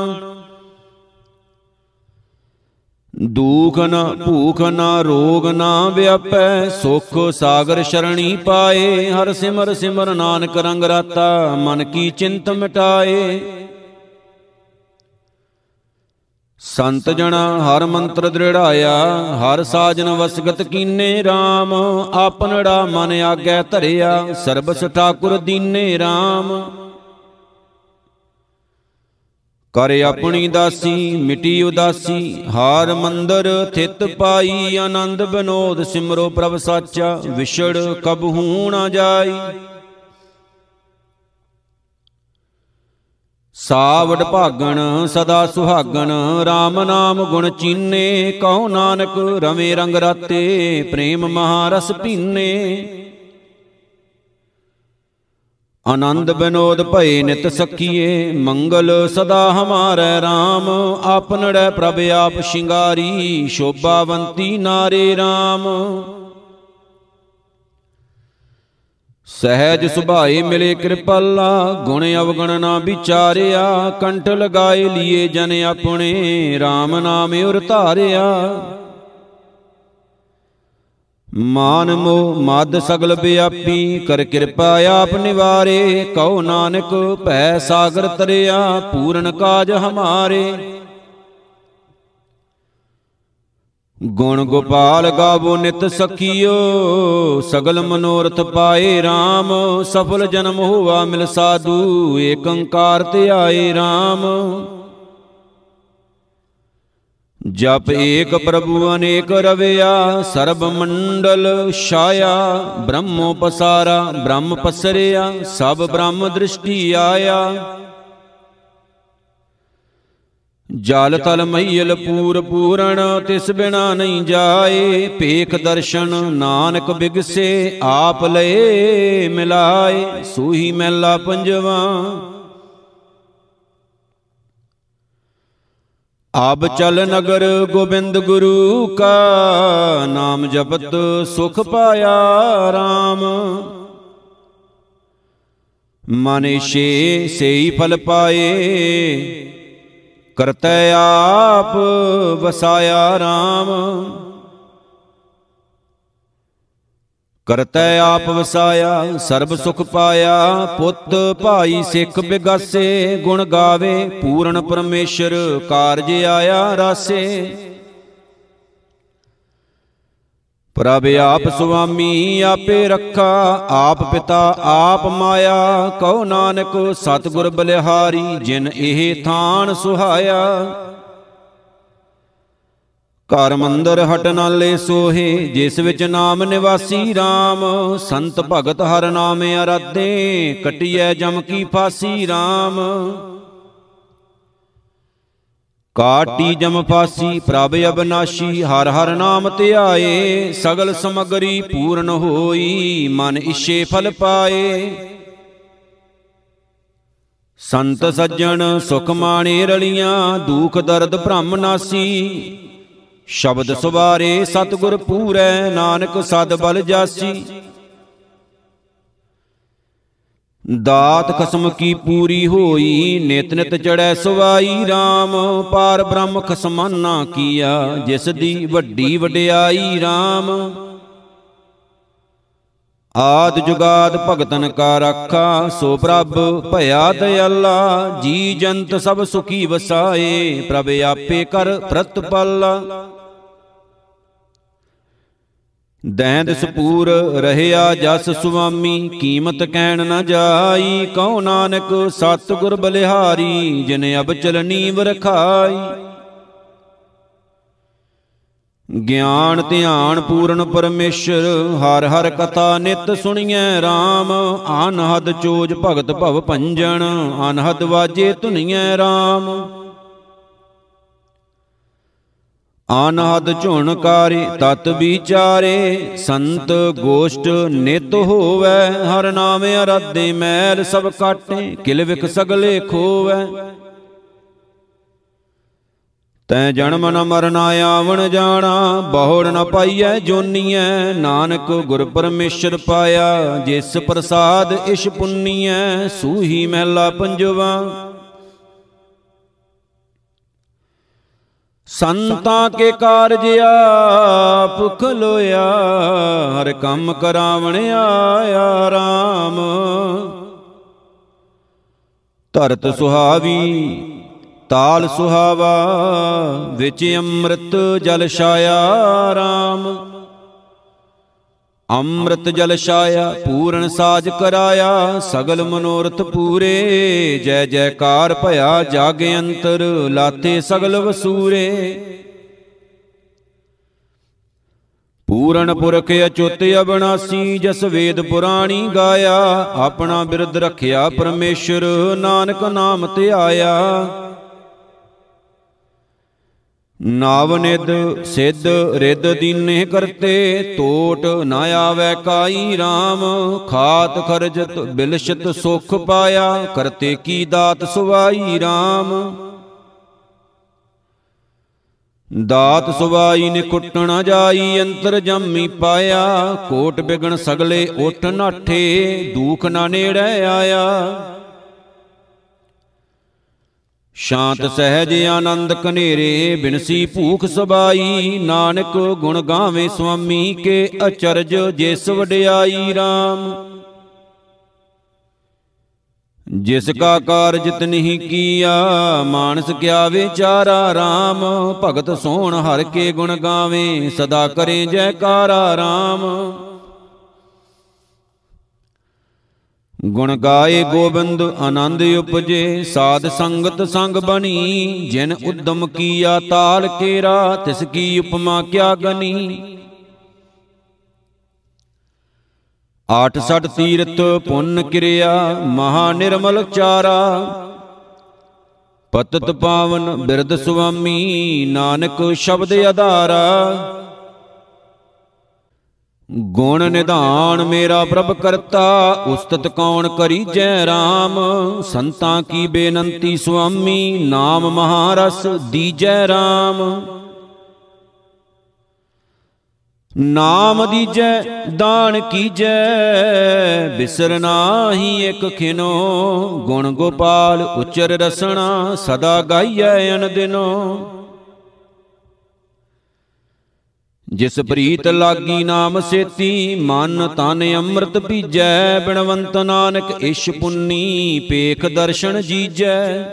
S1: ਦੂਖ ਨ ਭੂਖ ਨ, ਰੋਗ ਨ ਵਿਆਪੈ, ਸੁਖ ਸਾਗਰ ਸ਼ਰਣੀ ਪਾਏ, ਹਰ ਸਿਮਰ ਸਿਮਰ ਨਾਨਕ ਰੰਗ ਰਾਤਾ, ਮਨ ਕੀ ਚਿੰਤ ਮਿਟਾਏ। ਸੰਤ ਜਣਾ ਹਰ ਮੰਤਰ ਦ੍ਰਿੜਾਇਆ, ਹਰ ਸਾਜਨ ਵਸਗਤ ਕੀਨੇ RAM ਆਪਨੜਾ ਮਨ ਆਗੈ ਧਰਿਆ, ਸਰਬਸ ਠਾਕੁਰ ਦੀਨੇ RAM ਕਰ ਆਪਣੀ ਦਾਸੀ, ਮਿਟੀ ਉਦਾਸੀ, ਹਾਰ ਮੰਦਰ, ਥਿਤ ਪਾਈ, ਆਨੰਦ ਬਿਨੋਦ ਸਿਮਰੋ ਪ੍ਰਭ ਸਾਚਾ, ਵਿਛੜ ਕਬਹੂ ਨਾ ਜਾਈ। ਸਾਵਡ ਭਾਗਣ, ਸਦਾ ਸੁਹਾਗਣ RAM ਨਾਮ ਗੁਣ ਚੀਨੇ, ਕਹੋ ਨਾਨਕ ਰਵੇਂ ਰੰਗ ਰਾਤੇ, ਪ੍ਰੇਮ ਮਹਾਰਸ ਪੀਨੇ ਆਨੰਦ ਬਿਨੋਦ ਭਏ ਨਿਤ ਸਖੀਏ ਮੰਗਲ ਸਦਾ ਹਮਾਰੇ RAM ਆਪਨੜੈ ਪ੍ਰਭ ਆਪ ਸ਼ਿੰਗਾਰੀ, ਸ਼ੋਭਾਵੰਤੀ ਨਾਰੇ RAM ਸਹਿਜ ਸੁਭਾਏ ਮਿਲੇ ਕਿਰਪਾਲਾ, ਗੁਣ ਅਵਗਣ ਨਾ ਵਿਚਾਰਿਆ, ਕੰਠ ਲਗਾਏ ਲੀਏ ਜਨ ਆਪਣੇ RAM ਨਾਮ ਉਰ ਧਾਰਿਆ ਮਾਨ ਮੋ ਮਦ ਸਗਲ ਬਿਆਪੀ ਕਰ ਕਿਰਪਾ ਆਪ ਨਿਵਾਰੇ, ਕਉ ਨਾਨਕ ਭੈ ਸਾਗਰ ਤਰਿਆ, ਪੂਰਨ ਕਾਜ ਹਮਾਰੇ। ਗੁਣ ਗੋਪਾਲ ਗਾਵੋ ਨਿਤ ਸਖੀਓ, ਸਗਲ ਮਨੋਰਥ ਪਾਏ RAM ਸਫਲ ਜਨਮ ਹੋਵਾ ਮਿਲ ਸਾਧੂ ਏਕ ਓੰਕਾਰ ਧਿਆਏ RAM ਜਪ ਏਕ ਪ੍ਰਭੂ ਅਨੇਕ ਰਵਿਆ ਸਰਬ ਮੰਡਲ ਛਾਇਆ ਬ੍ਰਹਮੋ ਪਸਾਰਾ ਬ੍ਰਹਮ ਪਸਰਿਆ ਸਭ ਬ੍ਰਹਮ ਦ੍ਰਿਸ਼ਟੀ ਆਇਆ। ਜਲ ਤਲ ਮਈਲ ਪੂਰ ਪੂਰਣ ਤਿਸ ਬਿਨਾ ਨਹੀਂ ਜਾਏ। ਭੇਖ ਦਰਸ਼ਨ ਨਾਨਕ ਬਿਗਸੇ ਆਪ ਲਏ ਮਿਲਾਏ। ਸੂਹੀ ਮੈਲਾ ਪੰਜਵਾ ਆਬ ਚਲ ਨਗਰ ਗੋਬਿੰਦ ਗੁਰੂ ਕਾ ਨਾਮ ਜਪਤ ਸੁਖ ਪਾਇਆ RAM ਮਨਿਸ਼ੇ ਸੇਈ ਫਲ ਪਾਏ, ਕਰਤੈ ਆਪ ਵਸਾਇਆ RAM ਕਰਤੈ ਆਪ ਵਸਾਇਆ, ਸਰਬ ਸੁਖ ਪਾਇਆ, ਪੁੱਤ ਭਾਈ ਸਿੱਖ ਬਿਗਾਸੇ, ਗੁਣ ਗਾਵੇ, ਪੂਰਨ ਪਰਮੇਸ਼ਰ ਕਾਰਜ ਆਇਆ ਰਾਸੇ। ਪ੍ਰਭ ਆਪ ਸੁਆਮੀ ਆਪੇ ਰੱਖਾ, ਆਪ ਪਿਤਾ ਆਪ ਮਾਇਆ, ਕਉ ਨਾਨਕ ਸਤਿਗੁਰ ਬਲਿਹਾਰੀ, ਜਿਨ ਇਹ ਥਾਨ ਸੁਹਾਇਆ। ਘਰ ਮੰਦਰ ਹਟ ਨਾਲੇ ਸੋਹੇ, ਜਿਸ ਵਿੱਚ ਨਾਮ ਨਿਵਾਸੀ RAM ਸੰਤ ਭਗਤ ਹਰ ਨਾਮ ਅਰਾਧੇ, ਕਟਿਐ ਜਮ ਕੀ ਫਾਸੀ RAM ਕਾਟੀ ਜਮ ਫਾਸੀ, ਪ੍ਰਭ ਅਬਨਾਸ਼ੀ, ਹਰ ਹਰ ਨਾਮ ਧਿਆਏ ਸਗਲ ਸਮਗਰੀ ਪੂਰਨ ਹੋਈ, ਮਨ ਇਛੇ ਫਲ ਪਾਏ। ਸੰਤ ਸੱਜਣ ਸੁਖ ਮਾਣੇ ਰਲੀਆਂ, ਦੁਖ ਦਰਦ ਭ੍ਰਮ ਨਾਸੀ। ਸ਼ਬਦ ਸੁਵਾਰੇ ਸਤਿਗੁਰ ਪੂਰੈ, ਨਾਨਕ ਸਦ ਬਲ ਜਾਸੀ। ਦਾਤ ਖਸਮ ਕੀ ਪੂਰੀ ਹੋਈ, ਨਿਤ ਨਿਤ ਚੜੈ ਸਵਾਈ RAM ਪਾਰ ਬ੍ਰਹਮ ਖਸਮਾਨਾ ਕੀਆ, ਜਿਸ ਦੀ ਵੱਡੀ ਵਡਿਆਈ RAM ਆਦ ਜੁਗਾਦ ਭਗਤਨ ਕਾ ਰਾਖਾ ਸੋ ਪ੍ਰਭ ਭਇਆ ਦਇਆਲਾ, ਜੀ ਜੰਤ ਸਭ ਸੁਖੀ ਵਸਾਏ, ਪ੍ਰਭ ਆਪੇ ਕਰ ਪ੍ਰਤਪਾਲਾ। ਦੈਂਦ ਸਪੂਰ ਰਹਿਆ ਜਸ ਸੁਆਮੀ, ਕੀਮਤ ਕਹਿਣ ਨਾ ਜਾਈ। ਕਉ ਨਾਨਕ, ਸਤਿਗੁਰ ਬਲਿਹਾਰੀ, ਜਿਨ ਅਬ ਚਲਨੀ ਵਰਖਾਈ ਗਿਆਨ ਧਿਆਨ ਪੂਰਨ ਪਰਮੇਸ਼ਰ, ਹਰ ਹਰ ਕਥਾ ਨਿਤ ਸੁਣੀਐ RAM ਅਨਹਦ ਚੋਜ ਭਗਤ ਭਵ ਭੰਜਨ, ਅਨਹਦ ਵਾਜੇ ਧੁਨੀਐ RAM ਅਨਹਦ ਝੁਣਕਾਰੇ ਤਤ ਵਿਚਾਰੇ, ਸੰਤ ਗੋਸ਼ਟ ਨਿਤ ਹੋਵੇ, ਹਰ ਨਾਮ ਅਰਾਧੇ ਮੈਲ ਸਭ ਕਾਟੇ, ਕਿਲ ਵਿਖ ਸਗਲੇ ਖੋਵੇ। ਤੈ ਜਨਮ ਨ ਮਰਨਾ ਆਵਣ ਜਾਣਾ, ਬਹੁੜ ਨ ਪਾਈਐ ਜੋਨੀਐ, ਨਾਨਕ ਗੁਰ ਪਰਮੇਸ਼ਰ ਪਾਇਆ, ਜਿਸ ਪ੍ਰਸਾਦ ਇਸ਼ ਪੁੰਨੀਐ, ਸੂਹੀ ਮਹਿਲਾ ਪੰਜਵਾ। ਸੰਤਾਂ ਕੇ ਕਾਰਜ ਆਪ ਖਲੋਇਆ ਹਰ ਕੰਮ ਕਰਾਵਣ ਆਇਆ RAM ਧਰਤ ਸੁਹਾਵੀ, ਤਾਲ ਸੁਹਾਵਾ, ਵਿੱਚ ਅੰਮ੍ਰਿਤ ਜਲ ਛਾਇਆ RAM ਅੰਮ੍ਰਿਤ ਜਲ ਛਾਇਆ, ਪੂਰਨ ਸਾਜ ਕਰਾਇਆ, ਸਗਲ ਮਨੋਰਥ ਪੂਰੇ। ਜੈ ਜੈਕਾਰ ਭਇਆ ਜਾਗ ਅੰਤਰ, ਲਾਤੇ ਸਗਲ ਵਸੂਰੇ। ਪੂਰਨ ਪੁਰਖ ਅਚੁੱਤ ਅਬਨਾਸੀ ਜਸ ਵੇਦ ਪੁਰਾਣੀ ਗਾਇਆ। ਆਪਣਾ ਬਿਰਧ ਰਖਿਆ ਪਰਮੇਸ਼ਰ, ਨਾਨਕ ਨਾਮ ਧਿਆਇਆ ਨਾਵ ਨਿਦ ਸਿੱਧ ਰਿੱਧ ਦੀਨੇ ਕਰਤੇ ਟੋਟ ਨਾ ਆਵੇ ਕਾਈ RAM ਖਾਤ ਖਰਜਤ ਬਿਲਸ਼ਤ ਸੁਖ ਪਾਇਆ, ਕਰਤੇ ਕੀ ਦਾਤ ਸੁਵਾਈ RAM ਦਾਤ ਸੁਵਾਈ ਨੇ ਕੁੱਟਣਾ ਜਾਈ, ਅੰਤਰ ਜੰਮੀ ਪਾਇਆ। ਕੋਟ ਬਿਗਣ ਸਗਲੇ ਉਠ ਨਾਠੇ, ਦੂਖ ਨਾ ਨੇੜੇ ਆਇਆ। ਸ਼ਾਂਤ ਸਹਿਜ ਆਨੰਦ ਕਨੇਰੇ ਬਿਨਸੀ ਭੂਖ ਸਬਾਈ, ਨਾਨਕ ਗੁਣ ਗਾਵੇ ਸੁਆਮੀ ਕੇ ਅਚਰਜ ਜਿਸ ਵਡਿਆਈ RAM ਜਿਸ ਕਾ ਕਾਰਜ ਤਿਨਹੀ ਕੀਆ, ਮਾਨਸ ਕਿਆ ਵਿਚਾਰਾ RAM ਭਗਤ ਸੋਹਣ ਹਰ ਕੇ ਗੁਣ ਗਾਵੇ, ਸਦਾ ਕਰੇ ਜੈਕਾਰਾ RAM ਗੁਣ ਗਾਏ ਗੋਬਿੰਦ ਆਨੰਦ ਉਪਜੇ, ਸਾਧ ਸੰਗਤ ਸੰਗ ਬਣੀ, ਜਿਨ ਉਦਮ ਕੀਆ ਤਾਲ ਕੇਰਾ, ਤਿਸ ਕੀ ਉਪਮਾ ਕਿਆ ਗਨੀ। ਆਠ ਸਠ ਤੀਰਤ ਪੁੰਨ ਕਿਰਿਆ, ਮਹਾ ਨਿਰਮਲ ਚਾਰਾ। ਪਤਤ ਪਾਵਨ ਬਿਰਧ ਸੁਆਮੀ, ਨਾਨਕ ਸ਼ਬਦ ਆਧਾਰਾ। ਗੁਣ ਨਿਧਾਨ ਮੇਰਾ ਪ੍ਰਭ ਕਰਤਾ, ਉਸਤਤ ਕੌਣ ਕਰੀ ਜੈ RAM ਸੰਤਾਂ ਕੀ ਬੇਨੰਤੀ ਸੁਆਮੀ, ਨਾਮ ਮਹਾਰਸ ਦੀਜੈ RAM ਨਾਮ ਦੀਜੈ, ਦਾਨ ਕੀਜੈ, ਬਿਸਰ ਨਾਹੀ ਇਕ ਖਿਨੋ। ਗੁਣ ਗੋਪਾਲ ਉਚਰ ਰਸਣਾ, ਸਦਾ ਗਾਈਐ ਅਨ ਜਿਸ ਪ੍ਰੀਤ ਲਾਗੀ ਨਾਮ ਸੇਤੀ ਮਨ ਤਨ ਅੰਮ੍ਰਿਤ ਪੀਜੈ ਬਿਨਵੰਤ ਨਾਨਕ ਇਸ਼ ਪੁੰਨੀ ਪੇਖ ਦਰਸ਼ਨ ਜੀਜੈ।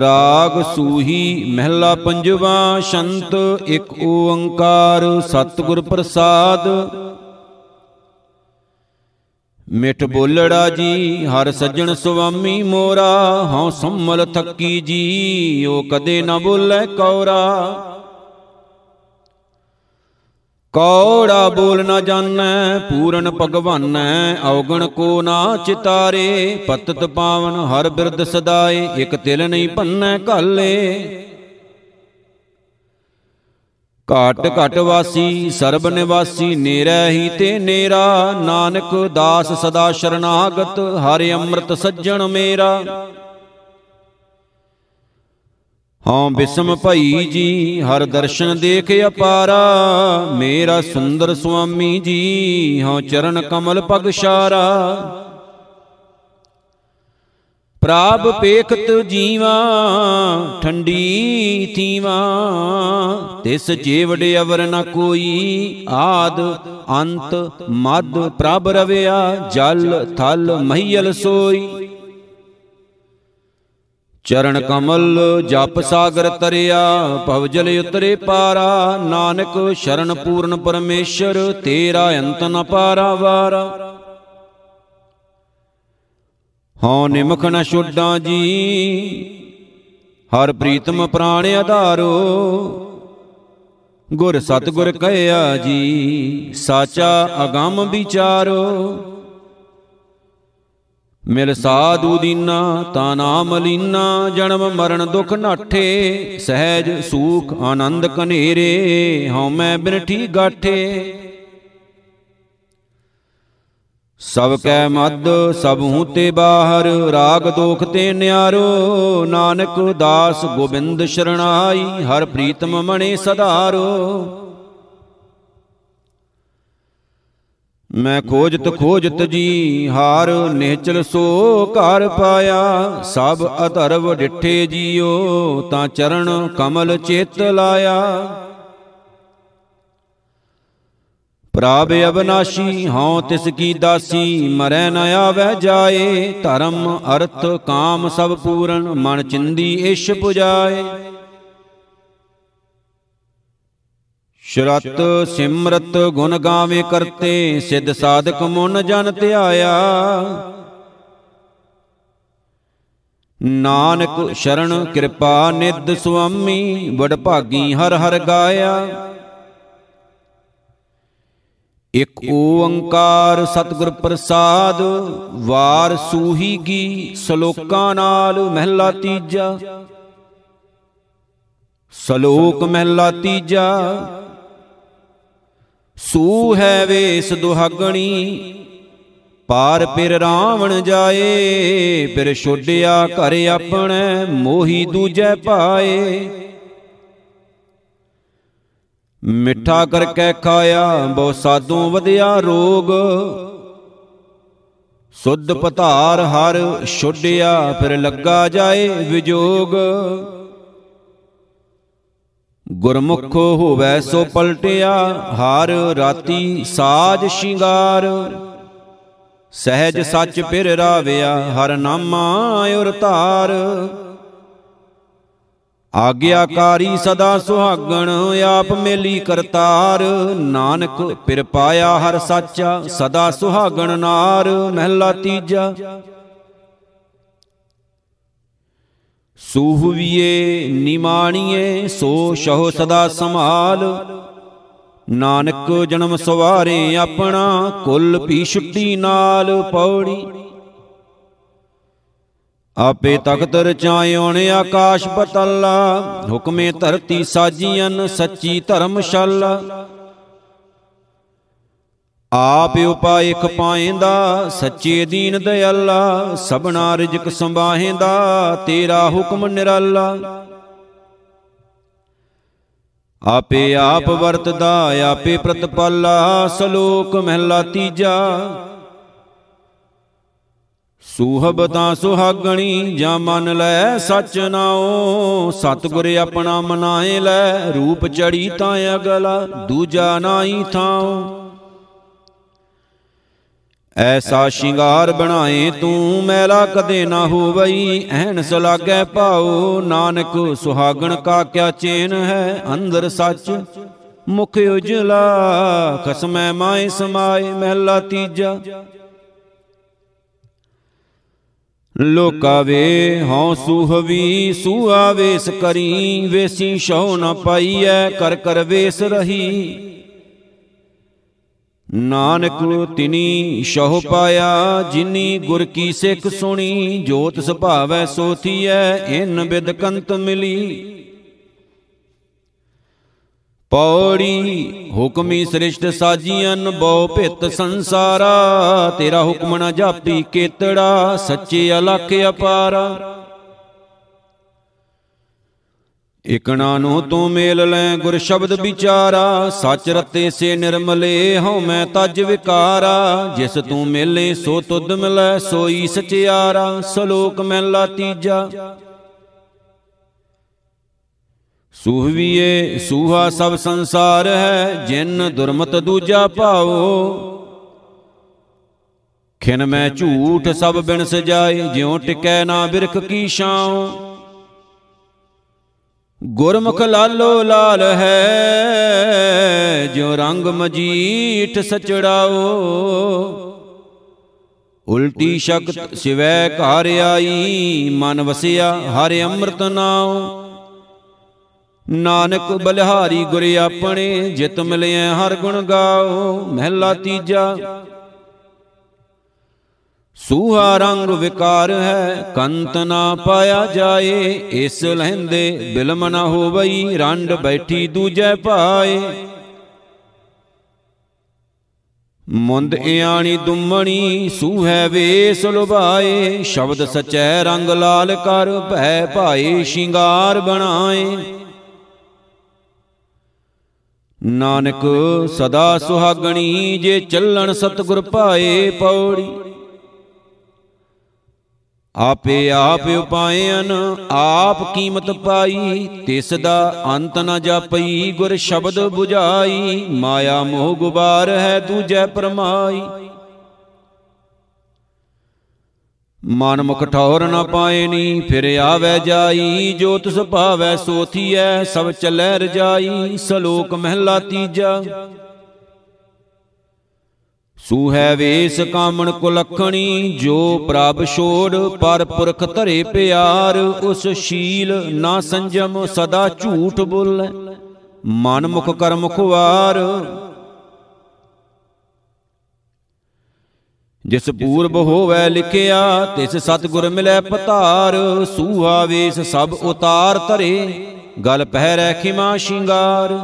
S1: ਰਾਗ ਸੂਹੀ ਮਹਿਲਾ ਪੰਜਵਾ ਸ਼ੰਤ ਇੱਕ ਓੰਕਾਰ ਸਤਿਗੁਰ ਪ੍ਰਸਾਦ। ਮਿੱਠ ਬੋਲੜਾ ਜੀ ਹਰ ਸੱਜਣ ਸੁਆਮੀ ਮੋਰਾ ਹਉ ਸੰਮਲ ਥੱਕੀ ਜੀ ਓ ਕਦੇ ਨਾ ਬੋਲੇ ਕੌਰਾ ਕੌੜਾ। ਬੋਲ ਨਾ ਜਾਣੈ ਪੂਰਨ ਭਗਵਾਨੈ ਔਗਣ ਕੋ ਨਾ ਚਿਤਾਰੇ ਪਤਤ ਪਾਵਨ ਹਰ ਬਿਰਦ ਸਦਾਏ ਇਕ ਤਿਲ ਨਹੀਂ ਪੰਨੈ ਕਾਲੇ ਘਾਟ ਘਟ ਵਾਸੀ ਸਰਬ ਨਿਵਾਸੀ ਨੇਰੈ ਹੀ ਤੇ ਨੇਰਾ। ਨਾਨਕ ਦਾਸ ਸਦਾ ਸ਼ਰਨਾਗਤ ਹਰਿ ਅੰਮ੍ਰਿਤ ਸੱਜਣ ਮੇਰਾ। ਹਉ ਬਿਸਮ ਭਈ ਜੀ ਹਰ ਦਰਸ਼ਨ ਦੇਖ ਅਪਾਰਾ। ਮੇਰਾ ਸੁੰਦਰ ਸੁਆਮੀ ਜੀ ਹਉ ਚਰਨ ਕਮਲ ਪਗ ਸ਼ਾਰਾ ਪ੍ਰਾਪ ਪੇਖਤ ਜੀਵਾ, ਠੰਡੀ ਥੀਵਾ। ਤਿਸ ਜੀਵੜ ਅਵਰ ਨ ਕੋਈ ਆਦ, ਅੰਤ ਮਦ ਪ੍ਰਭ ਰਵਿਆ, ਜਲ ਥਲ ਮਹੀਲ ਸੋਈ। ਚਰਨ ਕਮਲ ਜਪ ਸਾਗਰ ਤਰਿਆ, ਭਵਜਲ ਉਤਰੇ ਪਾਰਾ। ਨਾਨਕ ਸ਼ਰਨ ਪੂਰਨ ਪਰਮੇਸ਼ਰ, ਤੇਰਾ ਅੰਤ ਨ ਪਾਰਾ ਵਾਰਾ। ਹਉ ਨਿਮਖ ਨ ਛੁੱਡਾਂ ਜੀ। ਹਰ ਪ੍ਰੀਤਮ ਪ੍ਰਾਣ ਆਧਾਰੋ। ਗੁਰ ਸਤਗੁਰ ਕਹਿਆ ਜੀ। ਸਾਚਾ ਅਗੰਮ ਵਿਚਾਰੋ। ਮਿਲ ਸਾਧੂ ਦੀਨਾ, ਤਾ ਨਾਮ ਲੀਨਾ, ਜਨਮ ਮਰਨ ਦੁਖ ਨਾਠੇ, ਸਹਿਜ ਸੂਖ ਆਨੰਦ ਕਨੇਰੇ, ਹਉ ਮੈਂ ਬਿਨਠੀ ਗਾਠੇ। ਸਭ ਕੈ ਮਦ ਸਭ ਹੂੰ ਤੇ ਬਾਹਰ, ਰਾਗ ਦੋਖ ਤੇ ਨਿਆਰੋ। ਨਾਨਕ ਦਾਸ ਗੋਬਿੰਦ ਸ਼ਰਣਾਈ, ਹਰ ਪ੍ਰੀਤਮ ਮਣੇ ਸਧਾਰੋ। ਮੈਂ ਖੋਜਤ ਖੋਜਤ ਜੀ, ਹਾਰ ਨਿਹਚਲ ਸੋ ਘਰ ਪਾਇਆ। ਸਭ ਅਧਰਵ ਡਿਠੇ ਜੀਓ, ਤਾਂ ਚਰਨ ਕਮਲ ਚਿਤ ਲਾਇਆ। ਪ੍ਰਭ ਅਬਨਾਸ਼ੀ, ਹਉ ਤਿਸ ਕੀ ਦਾਸੀ, ਮਰੈ ਨ ਆਵੈ ਜਾਏ। ਧਰਮ, ਅਰਥ, ਕਾਮ ਸਭ ਪੂਰਨ, ਮਨ ਚਿੰਦੀ ਇਸ਼ ਪੁਜਾਏ। ਸ਼ਰਤ, ਸਿਮਰਤ ਗੁਣ ਗਾਵੇ ਕਰਤੇ, ਸਿੱਧ ਸਾਧਕ ਮਨ ਜਨ ਧਿਆਇਆ। ਨਾਨਕ ਸ਼ਰਨ ਕਿਰਪਾ ਨਿਦ ਸੁਆਮੀ ਵਡ ਭਾਗੀ ਹਰ ਹਰ ਗਾਇਆ। ਇਕ ਓੰਕਾਰ ਸਤਿਗੁਰ ਪ੍ਰਸਾਦ, ਵਾਰ ਸੂਹੀ ਗੀ ਸ਼ਲੋਕਾਂ ਨਾਲ ਮਹਿਲਾ ਤੀਜਾ। ਸ਼ਲੋਕ ਮਹਿਲਾ ਤੀਜਾ। ਸੂ ਹੈ ਵੇਸ ਦੁਹਾਗਣੀ, ਪਾਰ ਪਿਰ ਰਾਵਣ ਜਾਏ, ਫਿਰ ਛੋਡਿਆ ਘਰ ਆਪਣੇ, ਮੋਹੀ ਦੂਜੈ ਪਾਏ। ਮਿੱਠਾ ਕਰਕੇ ਖਾਇਆ ਬਹੁ ਸਾਧੂ ਵਧਿਆ ਰੋਗ। ਸੁੱਧ ਪਧਾਰ ਹਰ ਛੋਡਿਆ ਫਿਰ ਲੱਗਾ ਜਾਏ ਵਿਜੋਗ। ਗੁਰਮੁਖ ਹੋਵੈ ਸੋ ਪਲਟਿਆ ਹਰ ਰਾਤੀ ਸਾਜ ਸ਼ਿੰਗਾਰ। ਸਹਿਜ ਸੱਚ ਪਿਰ ਰਾਵਿਆ ਹਰ ਨਾਮਾ ਔਰ ਧਾਰ ਆਗਿਆਕਾਰੀ ਸਦਾ ਸੁਹਾਗਣ, ਆਪ ਮੇਲੀ ਕਰਤਾਰ। ਨਾਨਕ ਪਿਰ ਪਾਇਆ ਹਰ ਸਾਚਾ, ਸਦਾ ਸੁਹਾਗਣ ਨਾਰ, ਮਹਿਲਾ ਤੀਜਾ। ਸੂਹਵੀਏ, ਨਿਮਾਣੀਏ, ਸੋ ਸ਼ਹੁ ਸਦਾ ਸੰਭਾਲ। ਨਾਨਕ ਜਨਮ ਸਵਾਰੇ ਆਪਣਾ, ਕੁੱਲ ਪੀ ਛੁੱਟੀ ਨਾਲ ਪੌੜੀ। ਆਪੇ ਤਖਤ ਰਚਾਇਓਣ ਆਕਾਸ਼ ਪਤਲਾ ਹੁਕਮੇ ਧਰਤੀ ਸਾਜੀਆਂ ਸੱਚੀ ਧਰਮਸ਼ਾਲਾ ਆਪ ਉਪਾਇਕ ਪਾਏਂਦਾ ਸੱਚੇ ਦੀਨ ਦਇਆਲਾ ਸਭਨਾ ਰਿਜਕ ਸੰਭਾਹੇਂਦਾ, ਤੇਰਾ ਹੁਕਮ ਨਿਰਾਲਾ। ਆਪੇ ਆਪ ਵਰਤਦਾ, ਆਪੇ ਪ੍ਰਤਪਾਲਾ, ਸਲੋਕ ਮਹਿਲਾ ਤੀਜਾ। ਸੂਹਬ ਤਾਂ ਸੁਹਾਗਣੀ ਜਾਂ ਮਨ ਲੈ ਸਚ ਨਾਉ ਸਤਗੁਰ ਆਪਣਾ ਮਨਾਏ ਲੈ, ਰੂਪ ਚੜੀ ਤਾਂ ਅਗਲਾ ਦੂਜਾ ਨਾਹੀ ਥਾਉ। ਐਸਾ ਸ਼ਿੰਗਾਰ ਬਣਾਏ ਤੂੰ, ਮੈਲਾ ਕਦੇ ਨਾ ਹੋਵਈ, ਐਨਸ ਲਾਗੈ ਭਾਉ, ਨਾਨਕ ਸੁਹਾਗਣ ਕਾ ਕਿਆ ਚੇਨ ਹੈ, ਅੰਦਰ ਸੱਚ ਮੁਖ ਉਜਲਾ, ਖਸਮੈ ਮਾਏ ਸਮਾਏ ਮਹਿਲਾ ਤੀਜਾ। ਲੋਕਾ ਵੇ ਹਉ ਸੁਹਵੀ ਸੁਆ ਵੇਸ ਕਰੀ, ਵੇਸੀ ਸ਼ਉ ਨ ਪਾਈਐ, ਕਰ ਕਰ ਵੇਸ ਰਹੀ। ਨਾਨਕ ਤਿਨੀ ਸ਼ਹੁ ਪਾਇਆ, ਜਿਨੀ ਗੁਰ ਕੀ ਸਿੱਖ ਸੁਣੀ, ਜੋਤ ਸੁਭਾਵੈ ਸੋਥੀਐ, ਇਨ ਬਿਦ ਕੰਤ ਮਿਲੀ। ਪੌੜੀ ਹੁਕਮੀ ਸ੍ਰਿਸ਼ਟ ਸਾਜੀਆਂ ਬਹੁ ਭਿਤ ਸੰਸਾਰਾ, ਤੇਰਾ ਹੁਕਮ ਨ ਜਾਪੀ ਕੇਤੜਾ, ਸੱਚੇ ਅਲਖ ਅਪਾਰਾ। ਇਕਣਾ ਨੂੰ ਤੂੰ ਮੇਲ ਲੈ ਗੁਰ ਸ਼ਬਦ ਵਿਚਾਰਾ, ਸੱਚ ਰਤੇ ਸੇ ਨਿਰਮਲੇ ਹਉ ਮੈਂ ਤਜ ਵਿਕਾਰਾ। ਜਿਸ ਤੂੰ ਮੇਲੇ ਸੋ ਤੁਧ ਮਿਲੈ ਸੋਈ ਸਚਿਆਰਾ, ਸਲੋਕ ਮਹਿਲਾ ਤੀਜਾ। ਸੂਹਵੀਏ, ਸੂਹਾ ਸਭ ਸੰਸਾਰ ਹੈ, ਜਿਨ ਦੁਰਮਤ ਦੂਜਾ ਭਾਉ ਖਿਨ ਮੈਂ ਝੂਠ ਸਭ ਬਿਨ ਸਜਾਏ ਜਿਉ ਟਿਕੈ ਨਾ ਬਿਰਖ ਕੀ ਛਾਉ। ਗੁਰਮੁਖ ਲਾਲੋ ਲਾਲ ਹੈ, ਜਿਉ ਰੰਗ ਮਜੀਠ ਸਚੜਾਓ। ਉਲਟੀ ਸ਼ਕਤ ਸਿਵੈ ਘਰ ਆਈ, ਮਨ ਵਸਿਆ ਹਰਿ ਅੰਮ੍ਰਿਤ ਨਾਉ। ਨਾਨਕ ਬਲਿਹਾਰੀ ਗੁਰ ਆਪਣੇ, ਜਿਤ ਮਿਲਿਆ ਹਰ ਗੁਣ ਗਾਓ, ਮਹਿਲਾ ਤੀਜਾ। ਸੂਹਾ ਰੰਗ ਵਿਕਾਰ ਹੈ, ਕੰਤ ਨਾ ਪਾਇਆ ਜਾਏ, ਇਸ ਲਹਿੰਦੇ ਬਿਲਮ ਨਾ ਹੋਵਈ, ਰੰਡ ਬੈਠੀ ਦੂਜੈ ਭਾਏ। ਮੁੰਦ ਇਆਣੀ ਦੁੰਮਣੀ, ਸੂਹੈ ਵੇਸ ਲੁਭਾਏ, ਸ਼ਬਦ ਸਚੈ ਰੰਗ ਲਾਲ ਕਰ, ਭੈ ਭਾਏ ਸ਼ਿੰਗਾਰ ਬਣਾਏ। ਨਾਨਕ ਸਦਾ ਸੁਹਾਗਣੀ ਜੇ ਚੱਲਣ ਸਤਗੁਰ ਪਾਏ ਪੌੜੀ। ਆਪੇ ਆਪ ਉਪਾਇਨ, ਆਪ ਕੀਮਤ ਪਾਈ, ਤਿਸ ਦਾ ਅੰਤ ਨ ਜਾਪਈ, ਗੁਰ ਸ਼ਬਦ 부ਝਾਈ ਮਾਇਆ ਮੋਹ ਗੁਬਾਰ ਹੈ ਦੂਜੈ ਪਰਮਾਈ। ਮਨ ਮੁਖ ਠੌਰ ਨ ਪਾਏ ਨੀ, ਫਿਰ ਆਵੈ ਜਾਈ, ਜੋ ਤਿਸ ਭਾਵੈ ਸੋਥੀਐ, ਸਭ ਚੱਲੈ ਰਜਾਈ, ਸਲੋਕ ਮਹਿਲਾ ਤੀਜਾ। ਸੂਹੈ ਵੇਸ ਕਾਮਣ ਕੁਲਖਣੀ, ਜੋ ਪ੍ਰਭ ਛੋੜ, ਪਰ ਪੁਰਖ ਧਰੇ ਪਿਆਰ, ਉਸ ਸ਼ੀਲ ਨਾ ਸੰਜਮ, ਸਦਾ ਝੂਠ ਬੋਲੇ। ਮਨ ਮੁਖ ਕਰਮ ਖੁਆਰ ਜਿਸ ਪੂਰਬ ਹੋਵੇ ਲਿਖਿਆ, ਤਿਸ ਸਤਗੁਰ ਮਿਲੈ ਪਤਾਰ, ਸੂਹਾ ਵੇਸ ਸਭ ਉਤਾਰ ਧਰੇ, ਗਲ ਪਹਿਰੈ ਖਿਮਾ ਸ਼ਿੰਗਾਰ।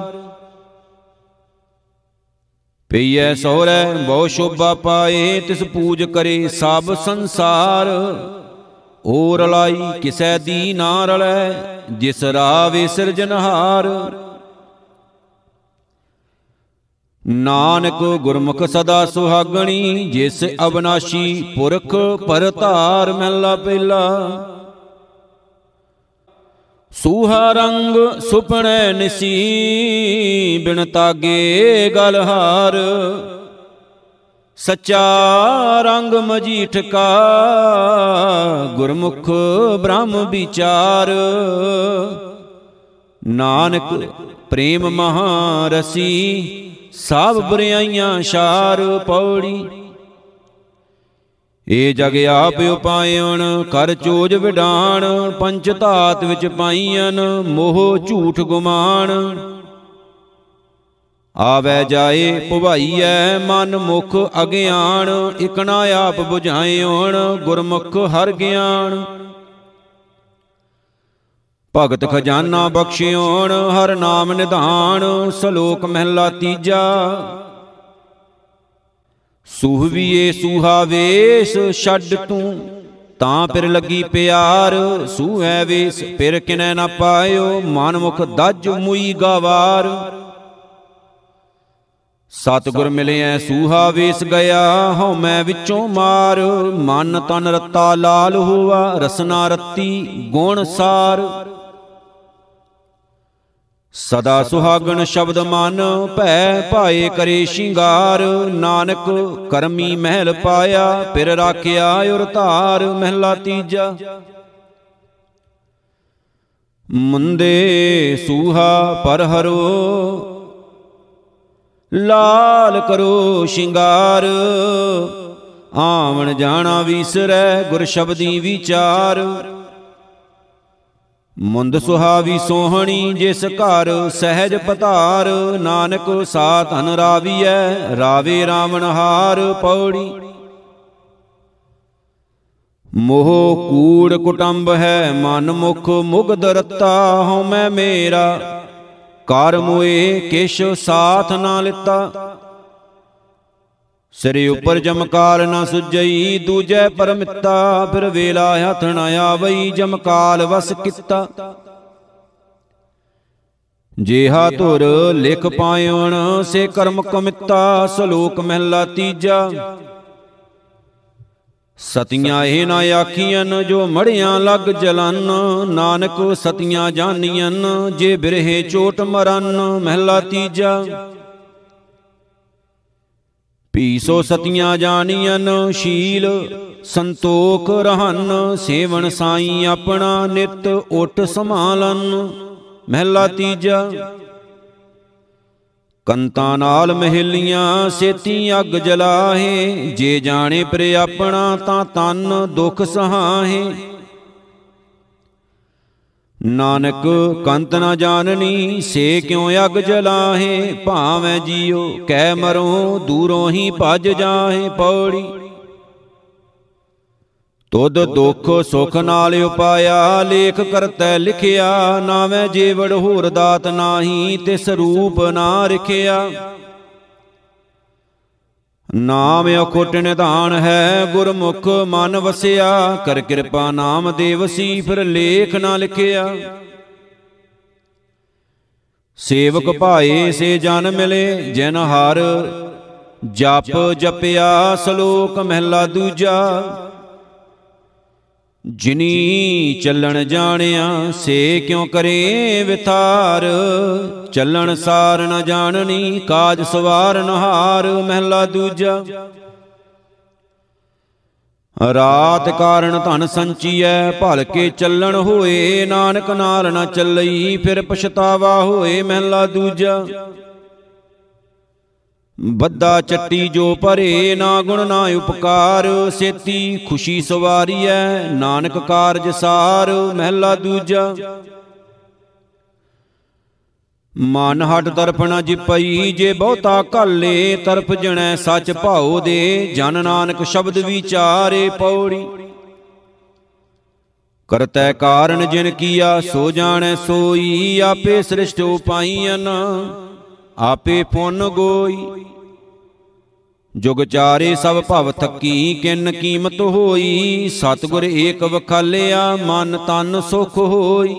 S1: ਪਈਐ ਸੋਹਰੈ, ਬਹੁ ਸ਼ੋਭਾ ਪਾਏ, ਤਿਸ ਪੂਜ ਕਰੇ ਸਭ ਸੰਸਾਰ। ਓ ਰਲਾਈ ਕਿਸੈ ਦੀ ਨਾ ਰਲੈ ਜਿਸ ਰਾਵੇ ਸਿਰਜਨਹਾਰ ਨਾਨਕ ਗੁਰਮੁਖ ਸਦਾ ਸੁਹਾਗਣੀ, ਜਿਸ ਅਬਨਾਸ਼ੀ ਪੁਰਖ ਪਰਤਾਰ ਮਹਿਲਾ ਪਹਿਲਾ। ਸੂਹਾ ਰੰਗ ਸੁਪਣੈ ਨਿਸੀ ਬਿਨ ਤਾਗੇ ਗਲਹਾਰ ਸੱਚਾ ਰੰਗ ਮਜੀਠ ਕਾ ਗੁਰਮੁਖ ਬ੍ਰਹਮ ਵਿਚਾਰ। ਨਾਨਕ ਪ੍ਰੇਮ ਮਹਾ ਰਸੀ ਸਭ ਬੁਰਾਈਆਂ ਸ਼ਾਰ ਪੌੜੀ। ਏ ਜਗ ਆਪ ਉਪਾਇਣ, ਕਰ ਚੋਜ ਵਿਡਾਣ ਪੰਚ ਧਾਤ ਵਿੱਚ ਪਾਈਆਂ ਮੋਹ ਝੂਠ ਗੁਮਾਨ ਆਵੈ ਜਾਏ ਭਵਾਈਐ, ਮਨ ਮੁਖ ਅਗਿਆਨ ਇਕਣਾ ਆਪ 부ਝਾਇਓਣ ਗੁਰਮੁਖ ਹਰ ਗਿਆਨ ਭਗਤ ਖਜ਼ਾਨਾ ਬਖਸ਼ਿਓਣ ਹਰ ਨਾਮ ਨਿਧਾਨ ਸ਼ਲੋਕ ਮਹਿਲਾ ਤੀਜਾ। ਸੁਹਵੀਏ ਸੁਹਾਵੇਸ ਛੱਡ ਤੂੰ। ਤਾਂ। ਫਿਰ ਲੱਗੀ ਪਿਆਰ ਸੂਹੈ ਵੇਸ ਫਿਰ ਕਿਨੈ ਨਾ ਪਾਇਓ ਮਨ ਮੁਖ ਦੱਜ ਮੁਈ ਗਵਾਰ। ਸਤਗੁਰ ਮਿਲਿਆ ਸੂਹਾ ਵੇਸ ਗਿਆ ਹਉ ਮੈਂ ਵਿੱਚੋਂ ਮਾਰ। ਮਨ ਤਨ ਰਤਾ ਲਾਲ ਹੋਵਾ ਰਸਨਾ ਰਤੀ ਗੁਣ ਸਾਰ। ਸਦਾ ਸੁਹਾਗਣ ਸ਼ਬਦ ਮਨ ਭੈ ਭਾਏ ਕਰੇ ਸ਼ਿੰਗਾਰ, ਨਾਨਕ ਕਰਮੀ ਮਹਿਲ ਪਾਇਆ, ਫਿਰ ਰਾਖਿਆ ਉਰ ਧਾਰ ਮਹਿਲਾ ਤੀਜਾ। ਮੁੰਦੇ ਸੂਹਾ ਪਰ ਹਰੋ, ਲਾਲ ਕਰੋ ਸ਼ਿੰਗਾਰ, ਆਵਣ ਜਾਣਾ ਵੀਸਰੈ ਗੁਰ ਸ਼ਬਦੀ ਵਿਚਾਰ। ਮੁੰਦ ਸੁਹਾਵੀ ਸੋਹਣੀ ਜਿਸ ਘਰ ਸਹਿਜ ਪਧਾਰ, ਨਾਨਕ ਸਾ ਧਨ ਰਾਵੀਐ, ਰਾਵੇ ਰਾਵਣ ਹਾਰ ਪੌੜੀ। ਮੋਹ ਕੂੜ ਕੁਟੰਬ ਹੈ, ਮਨ ਮੁਖ ਮੁਗਦ ਰਤਾ ਹਉ ਮੈਂ ਮੇਰਾ। ਕਰ ਮੋਏ ਕਿਛ ਸਾਥ ਨਾ ਲਿੱਤਾ। ਸਿਰੇ ਉੱਪਰ ਜਮਕਾਲ ਨਾ ਸੁਜਈ, ਦੂਜੈ ਪਰਮਿੱਤਾ, ਫਿਰ ਵੇਲਾ ਹੱਥ ਨਾ ਆਵਈ, ਜਮਕਾਲ ਵਸ ਕੀਤਾ। ਜੇਹਾ ਧੁਰ ਲਿਖ ਪਾਇਣ ਸੇ ਕਰਮ ਕਮਿੱਤਾ, ਸ਼ਲੋਕ ਮਹਿਲਾ ਤੀਜਾ। ਸਤੀਆਂ ਇਹ ਨਾ ਆਖੀਆਂ ਜੋ ਮੜਿਆਂ ਲੱਗ ਜਲਨ, ਨਾਨਕ ਸਤੀਆਂ ਜਾਨੀਆਂ ਜੇ ਬਿਰਹੇ ਚੋਟ ਮਰਨ, ਮਹਿਲਾ ਤੀਜਾ। ਪੀਸੋ ਸਤੀਆਂ ਜਾਣੀਆਂ ਸ਼ੀਲ। ਸੰਤੋਖ ਰਹਨ ਸੇਵਨ ਸਾਈ ਆਪਣਾ ਨਿਤ ਓਟ ਸੰਭਾਲਨ। ਮਹਿਲਾ ਤੀਜਾ। ਕੰਤਾਂ ਨਾਲ ਮਹਿਲੀਆਂ ਸੇਤੀ ਅੱਗ ਜਲਾਹੇ। ਜੇ ਜਾਣੇ ਪਰ ਆਪਣਾ ਤਾਂ ਤਨ ਦੁਖ ਸਹਾਹੇ। ਨਾਨਕ ਕੰਤ ਨਾ ਜਾਣਨੀ, ਸੇ ਕਿਉ ਅਗ ਜਲਾਹੇ? ਭਾਵੇਂ ਜੀਉ ਕਹਿ ਮਰੋ, ਦੂਰੋਂ ਹੀ ਭਜ ਜਾਹੇ ਪੌੜੀ। ਤੁਧ ਦੁਖ ਸੁਖ ਨਾਲ ਉਪਾਇਆ, ਲੇਖ ਕਰਤੈ ਲਿਖਿਆ, ਨਾਵੇਂ ਜੀਵੜ ਹੋਰ ਦਾਤ ਨਾਹੀ, ਤਿਸ ਰੂਪ ਨਾ ਰਖਿਆ। ਨਾਮ ਅਖੁੱਟ ਨਿਧਾਨ ਹੈ, ਗੁਰਮੁਖ ਮਨ ਵਸਿਆ। ਕਰ ਕਿਰਪਾ ਨਾਮ ਦੇਵਸੀ ਫਿਰ ਲੇਖ ਨਾ ਲਿਖਿਆ। ਸੇਵਕ ਭਾਏ ਸੇ ਜਨ ਮਿਲੇ, ਜਿਨ ਹਰ ਜਪ ਜਪਿਆ, ਸ਼ਲੋਕ ਮਹਿਲਾ ਦੂਜਾ। ਜਿਨੀ ਚੱਲਣ ਜਾਣਿਆ, ਸੇ ਕਿਉ ਕਰੇ ਵਿਥਾਰ? ਚੱਲਣ ਸਾਰ ਨ ਜਾਣਨੀ, ਕਾਜ ਸਵਾਰਨ ਹਾਰ, ਮਹਿਲਾ ਦੂਜਾ। ਰਾਤ ਕਾਰਨ ਧਨ ਸੰਚੀਐ, ਭਲ ਕੇ ਚੱਲਣ ਹੋਏ, ਨਾਨਕ ਨਾਲ ਨ ਚੱਲਈ, ਫਿਰ ਪਛਤਾਵਾ ਹੋਏ, ਮਹਿਲਾ ਦੂਜਾ। ਬੱਦਾ ਚੱਟੀ ਜੋ ਭਰੇ, ਨਾ ਗੁਣ, ਨਾ ਉਪਕਾਰ। ਸੇਤੀ ਖੁਸ਼ੀ ਸਵਾਰੀਐ ਨਾਨਕ ਕਾਰਜ ਸਾਰ, ਮਹਿਲਾ ਦੂਜਾ। ਮਨ ਹਟ ਤਰਫ ਨ ਜਿਪਈ ਜੇ ਬਹੁਤਾ ਕਾਲੇ ਤਰਫ ਜਣੈ ਸੱਚ ਭਾਉ ਦੇ। ਜਨ ਨਾਨਕ ਸ਼ਬਦ ਵਿਚਾਰੇ ਪੌੜੀ। ਕਰਤੈ ਕਾਰਨ ਜਿਨ ਕੀਆ, ਸੋ ਜਾਣੈ ਸੋਈ। ਆਪੇ ਸ੍ਰਿਸ਼ਟ ਉਪਾਈਆਂ ਆਪੇ ਪੁੰਨ ਗੋਈ। ਜੁਗ ਚਾਰੇ ਸਭ ਭਵ ਥਕੀ, ਕਿਨ ਕੀਮਤ ਹੋਈ? ਸਤਗੁਰ ਏਕ ਵਖਾਲਿਆ, ਮਨ ਤਨ ਸੁਖ ਹੋਈ।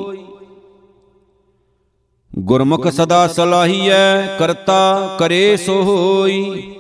S1: ਗੁਰਮੁਖ ਸਦਾ ਸਲਾਹੀਐ, ਕਰਤਾ ਕਰੇ ਸੋ ਹੋਈ